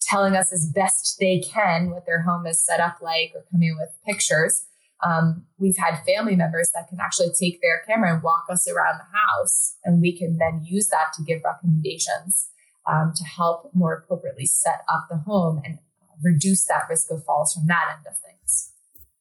S4: telling us as best they can what their home is set up like or coming with pictures, um, we've had family members that can actually take their camera and walk us around the house, and we can then use that to give recommendations um, to help more appropriately set up the home and reduce that risk of falls from that end of things.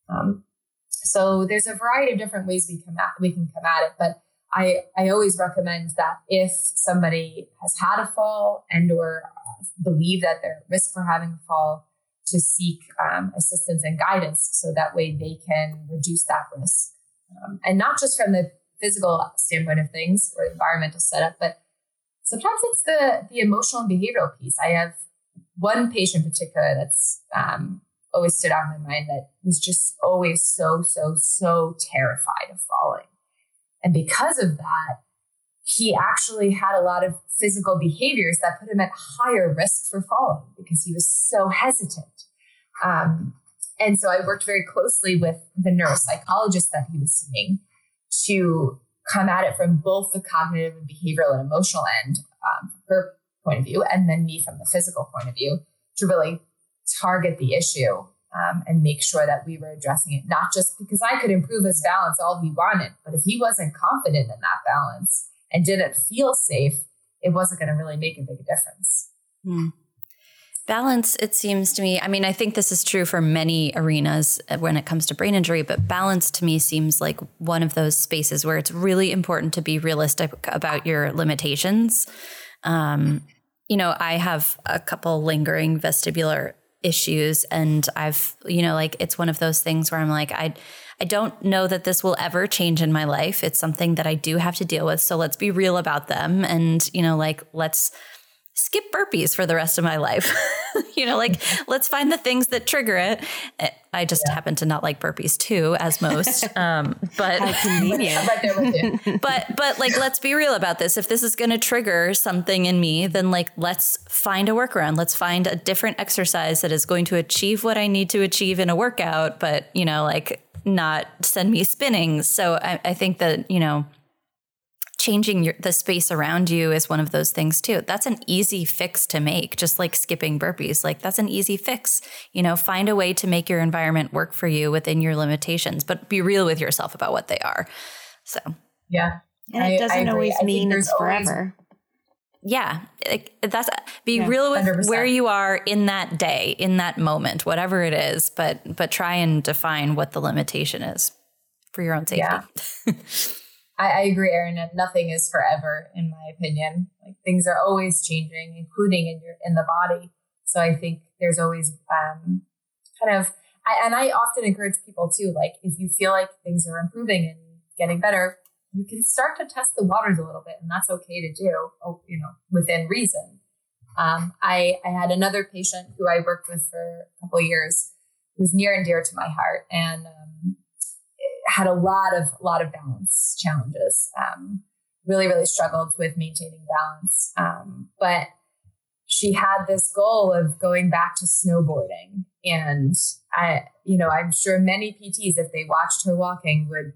S4: Um, so there's a variety of different ways we come at we can come at it, but I I always recommend that if somebody has had a fall and or uh, believe that they're at risk for having a fall, to seek um, assistance and guidance so that way they can reduce that risk, um, and not just from the physical standpoint of things or environmental setup, but sometimes it's the the emotional and behavioral piece. I have one patient in particular that's um, always stood out in my mind that was just always so so so terrified of falling, and because of that, he actually had a lot of physical behaviors that put him at higher risk for falling because he was so hesitant. Um, and so I worked very closely with the neuropsychologist that he was seeing to come at it from both the cognitive and behavioral and emotional end, um, her point of view, and then me from the physical point of view to really target the issue um, and make sure that we were addressing it, not just because I could improve his balance all he wanted, but if he wasn't confident in that balance and didn't feel safe, it wasn't going to really make a big difference.
S2: Hmm. Balance, it seems to me, I mean, I think this is true for many arenas uh, when it comes to brain injury, but balance to me seems like one of those spaces where it's really important to be realistic about your limitations. Um, you know, I have a couple lingering vestibular issues and I've you know like it's one of those things where I'm like I I don't know that this will ever change in my life. It's something that I do have to deal with. So let's be real about them and you know like let's skip burpees for the rest of my life. you know, like let's find the things that trigger it. I just yeah. happen to not like burpees too, as most. Um, but but but like let's be real about this. If this is going to trigger something in me, then like let's find a workaround. Let's find a different exercise that is going to achieve what I need to achieve in a workout, but you know, like not send me spinning. So I, I think that you know changing your, the space around you is one of those things too. That's an easy fix to make, just like skipping burpees. Like that's an easy fix. You know, find a way to make your environment work for you within your limitations, but be real with yourself about what they are. So,
S4: yeah.
S3: And it doesn't always mean it's forever. Always-
S2: yeah, that's be yeah, real with 100%. where you are in that day, in that moment, whatever it is, but but try and define what the limitation is for your own safety.
S4: Yeah. I, I agree, Erin, nothing is forever, in my opinion. Like things are always changing, including in your in the body. So I think there's always um, kind of, I, and I often encourage people too. Like if you feel like things are improving and getting better, you can start to test the waters a little bit, and that's okay to do. Oh, you know, within reason. Um, I I had another patient who I worked with for a couple years, who was near and dear to my heart, and um, had a lot of lot of balance challenges. Um, really, really struggled with maintaining balance. Um, but she had this goal of going back to snowboarding, and I, you know, I'm sure many PTs, if they watched her walking, would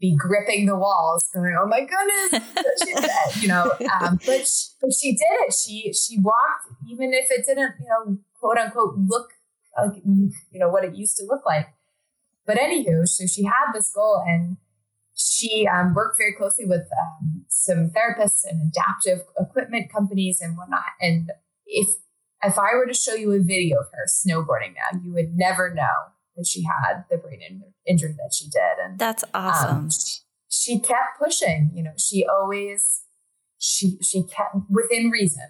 S4: be gripping the walls, going, "Oh my goodness!" she you know, um, but she, but she did it. She she walked, even if it didn't, you know, quote unquote, look like you know what it used to look like. But anywho, so she had this goal and she um, worked very closely with um, some therapists and adaptive equipment companies and whatnot. And if if I were to show you a video of her snowboarding now, you would never know that she had the brain in- injury that she did. And
S2: that's awesome.
S4: Um, she, she kept pushing. You know, she always she she kept within reason.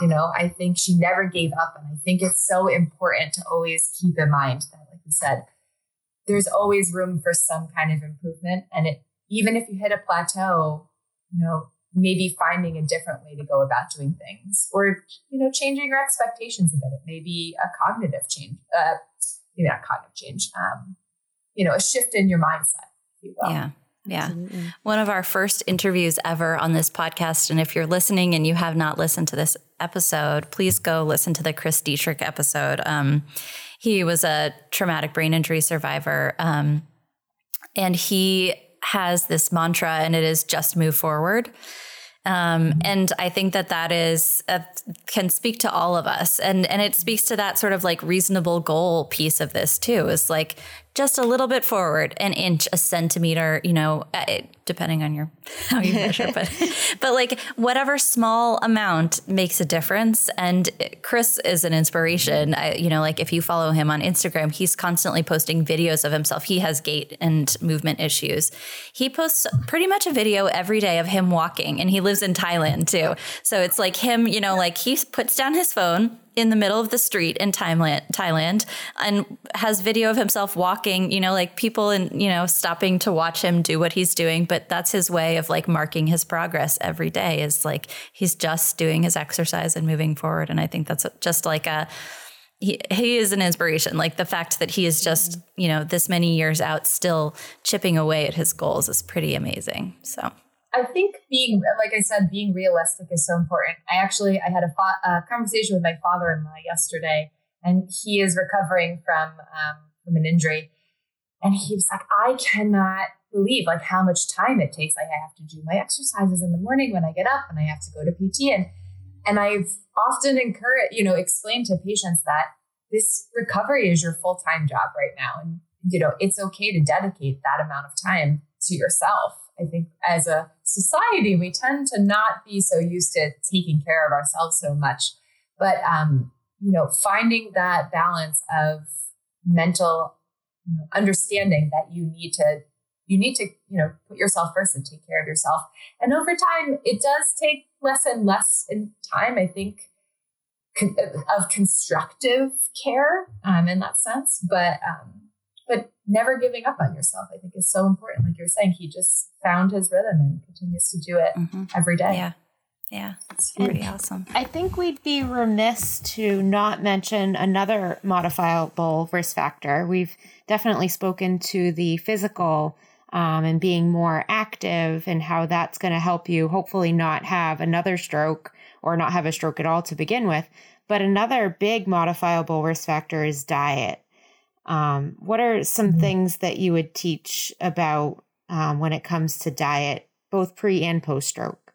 S4: You know, I think she never gave up, and I think it's so important to always keep in mind that, like you said, there's always room for some kind of improvement. And it, even if you hit a plateau, you know, maybe finding a different way to go about doing things or, you know, changing your expectations a bit. It may be a cognitive change, uh, maybe not cognitive change, um, you know, a shift in your mindset, you
S2: Yeah. Yeah. Absolutely. One of our first interviews ever on this podcast. And if you're listening and you have not listened to this episode, please go listen to the Chris Dietrich episode. Um, he was a traumatic brain injury survivor. Um, and he has this mantra, and it is just move forward. Um, and I think that that is uh, can speak to all of us, and and it speaks to that sort of like reasonable goal piece of this too. Is like just a little bit forward, an inch, a centimeter, you know, uh, depending on your how you measure, but but like whatever small amount makes a difference. And Chris is an inspiration. I, you know, like if you follow him on Instagram, he's constantly posting videos of himself. He has gait and movement issues. He posts pretty much a video every day of him walking, and he lives in Thailand too. So it's like him, you know, like he puts down his phone in the middle of the street in Thailand, Thailand and has video of himself walking, you know, like people and, you know, stopping to watch him do what he's doing. But that's his way of like marking his progress every day is like he's just doing his exercise and moving forward. And I think that's just like a, he, he is an inspiration. Like the fact that he is just, mm-hmm. you know, this many years out still chipping away at his goals is pretty amazing. So
S4: I think being, like I said, being realistic is so important. I actually, I had a, fa- a conversation with my father-in-law yesterday, and he is recovering from um, from an injury, and he was like, "I cannot believe like how much time it takes. Like I have to do my exercises in the morning when I get up, and I have to go to PT, and and I've often encouraged, you know, explain to patients that this recovery is your full time job right now, and you know, it's okay to dedicate that amount of time to yourself I think as a society, we tend to not be so used to taking care of ourselves so much. But, um, you know, finding that balance of mental understanding that you need to, you need to, you know, put yourself first and take care of yourself. And over time, it does take less and less in time. I think of constructive care um, in that sense, but um, never giving up on yourself, I think, is so important. Like you're saying, he just found his rhythm and continues to do it mm-hmm. every day.
S2: Yeah. Yeah, it's pretty awesome.
S3: I think we'd be remiss to not mention another modifiable risk factor. We've definitely spoken to the physical um, and being more active and how that's going to help you hopefully not have another stroke or not have a stroke at all to begin with. But another big modifiable risk factor is diet. Um, what are some mm-hmm. things that you would teach about um, when it comes to diet, both pre and post stroke?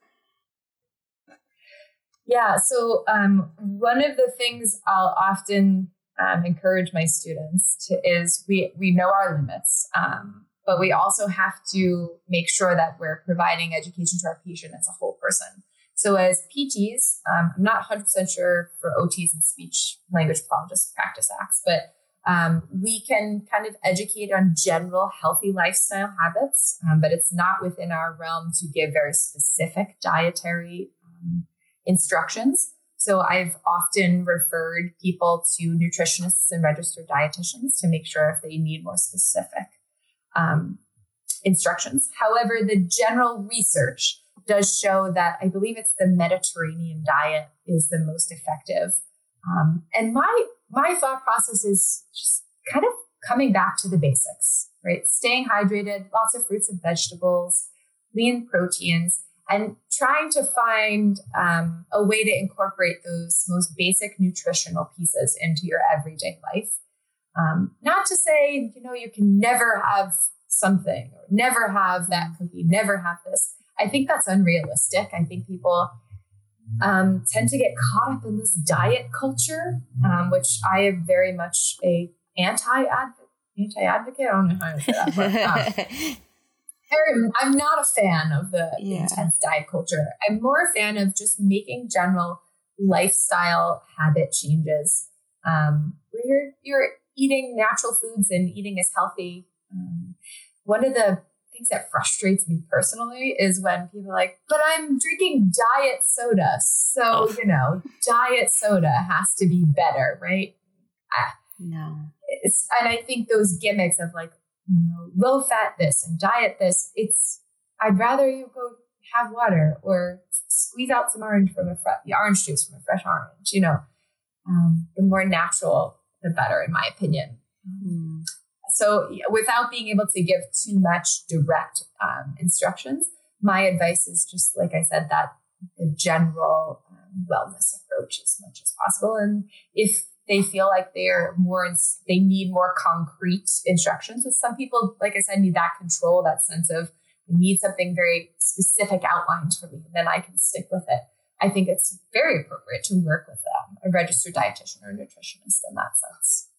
S4: Yeah, so um, one of the things I'll often um, encourage my students to is we we know our limits, um, but we also have to make sure that we're providing education to our patient as a whole person. So as PTs, um, I'm not 100% sure for OTs and speech language pathologists practice acts, but um, we can kind of educate on general healthy lifestyle habits, um, but it's not within our realm to give very specific dietary um, instructions. So I've often referred people to nutritionists and registered dietitians to make sure if they need more specific um, instructions. However, the general research does show that I believe it's the Mediterranean diet is the most effective. Um, and my my thought process is just kind of coming back to the basics, right? Staying hydrated, lots of fruits and vegetables, lean proteins, and trying to find um, a way to incorporate those most basic nutritional pieces into your everyday life. Um, not to say, you know, you can never have something or never have that cookie, never have this. I think that's unrealistic. I think people um, tend to get caught up in this diet culture, um, which I am very much a anti anti advocate. I don't know how to say that. But, um, I'm not a fan of the yeah. intense diet culture. I'm more a fan of just making general lifestyle habit changes um, where you're, you're eating natural foods and eating as healthy. Um, one of the things that frustrates me personally is when people are like, but I'm drinking diet soda. So, oh. you know, diet soda has to be better, right?
S3: No.
S4: and I think those gimmicks of like, you know, low fat this and diet this, it's, I'd rather you go have water or squeeze out some orange from a fresh, orange juice from a fresh orange, you know. Um, the more natural, the better, in my opinion. Mm. So, without being able to give too much direct um, instructions, my advice is just like I said, that the general um, wellness approach as much as possible. And if they feel like they're more, they need more concrete instructions. With some people, like I said, need that control, that sense of need something very specific outlined for me, then I can stick with it. I think it's very appropriate to work with um, a registered dietitian or nutritionist in that sense.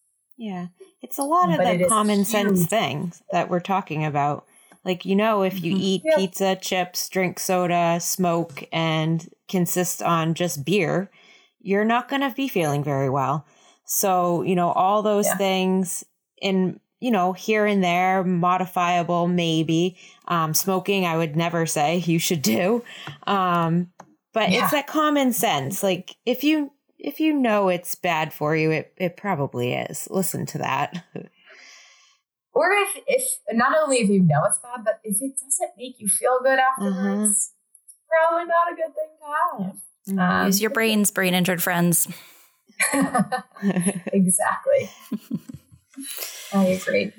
S3: Yeah. It's a lot of but the common sense things that we're talking about. Like, you know, if you mm-hmm. eat yep. pizza, chips, drink soda, smoke, and consist on just beer, you're not going to be feeling very well. So, you know, all those yeah. things in, you know, here and there, modifiable, maybe. Um, smoking, I would never say you should do. Um, but yeah. it's that common sense. Like, if you if you know it's bad for you, it, it probably is. Listen to that.
S4: or if, if not only if you know it's bad, but if it doesn't make you feel good afterwards, mm-hmm. probably not a good thing to have.
S2: Um, Use your brains, brain injured friends.
S4: exactly. I agree.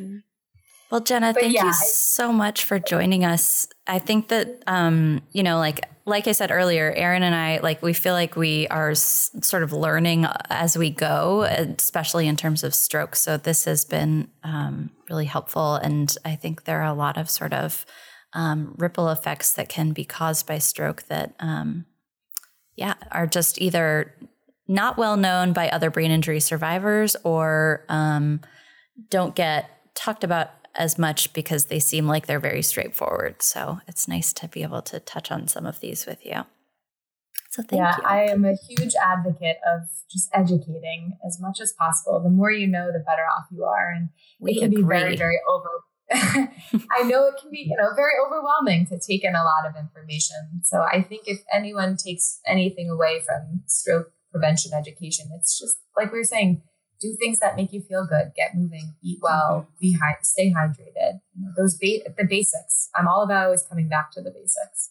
S2: Well, Jenna, but thank yeah, you so much for joining us. I think that, um, you know, like like I said earlier, Aaron and I, like, we feel like we are s- sort of learning as we go, especially in terms of stroke. So this has been um, really helpful. And I think there are a lot of sort of um, ripple effects that can be caused by stroke that, um, yeah, are just either not well known by other brain injury survivors or um, don't get talked about as much because they seem like they're very straightforward. So it's nice to be able to touch on some of these with you. So thank
S4: yeah,
S2: you.
S4: I am a huge advocate of just educating as much as possible. The more you know, the better off you are. And we it can agree. be very, very over. I know it can be, you know, very overwhelming to take in a lot of information. So I think if anyone takes anything away from stroke prevention education. It's just like we were saying, do things that make you feel good, get moving, eat well, mm-hmm. be high, stay hydrated. Those ba- the basics. I'm all about always coming back to the basics.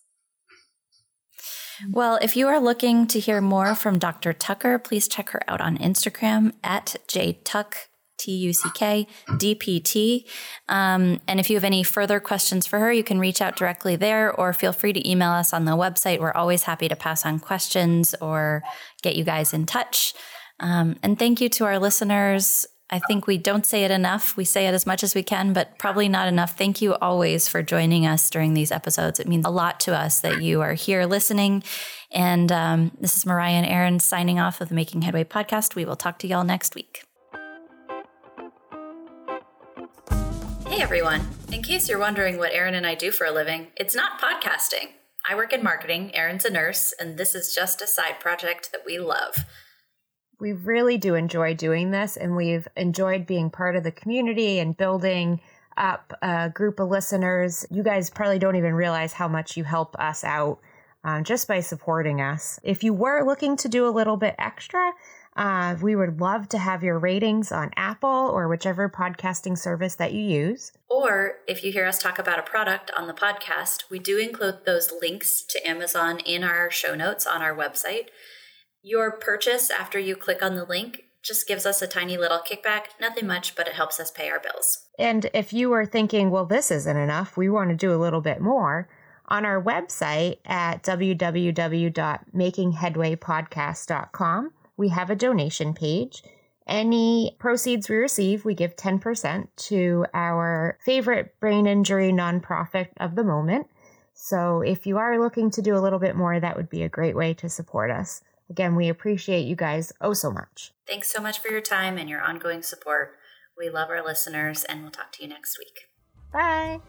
S2: Well, if you are looking to hear more from Dr. Tucker, please check her out on Instagram at jtuck, T U C K, DPT. Um, and if you have any further questions for her, you can reach out directly there or feel free to email us on the website. We're always happy to pass on questions or get you guys in touch. Um, and thank you to our listeners. I think we don't say it enough. We say it as much as we can, but probably not enough. Thank you always for joining us during these episodes. It means a lot to us that you are here listening. And um, this is Mariah and Aaron signing off of the Making Headway podcast. We will talk to y'all next week. Hey everyone. In case you're wondering what Aaron and I do for a living, it's not podcasting. I work in marketing, Aaron's a nurse, and this is just a side project that we love
S3: we really do enjoy doing this and we've enjoyed being part of the community and building up a group of listeners. You guys probably don't even realize how much you help us out um, just by supporting us. If you were looking to do a little bit extra, uh, we would love to have your ratings on Apple or whichever podcasting service that you use.
S2: Or if you hear us talk about a product on the podcast, we do include those links to Amazon in our show notes on our website. Your purchase after you click on the link just gives us a tiny little kickback, nothing much, but it helps us pay our bills.
S3: And if you are thinking, well, this isn't enough, we want to do a little bit more, on our website at www.makingheadwaypodcast.com, we have a donation page. Any proceeds we receive, we give 10% to our favorite brain injury nonprofit of the moment. So if you are looking to do a little bit more, that would be a great way to support us. Again, we appreciate you guys oh so much.
S2: Thanks so much for your time and your ongoing support. We love our listeners, and we'll talk to you next week.
S3: Bye.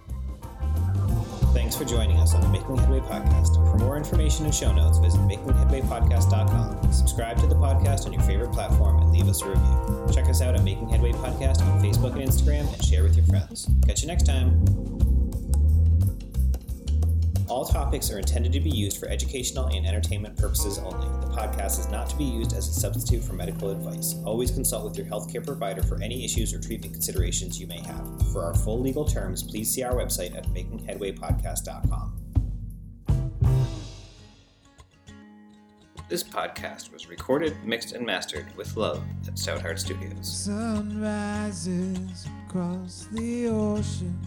S1: Thanks for joining us on the Making Headway podcast. For more information and show notes, visit makingheadwaypodcast.com. Subscribe to the podcast on your favorite platform and leave us a review. Check us out at Making Headway Podcast on Facebook and Instagram and share with your friends. Catch you next time. All topics are intended to be used for educational and entertainment purposes only. The podcast is not to be used as a substitute for medical advice. Always consult with your healthcare provider for any issues or treatment considerations you may have. For our full legal terms, please see our website at makingheadwaypodcast.com. This podcast was recorded, mixed, and mastered with love at Stoutheart Studios.
S5: Sun rises across the ocean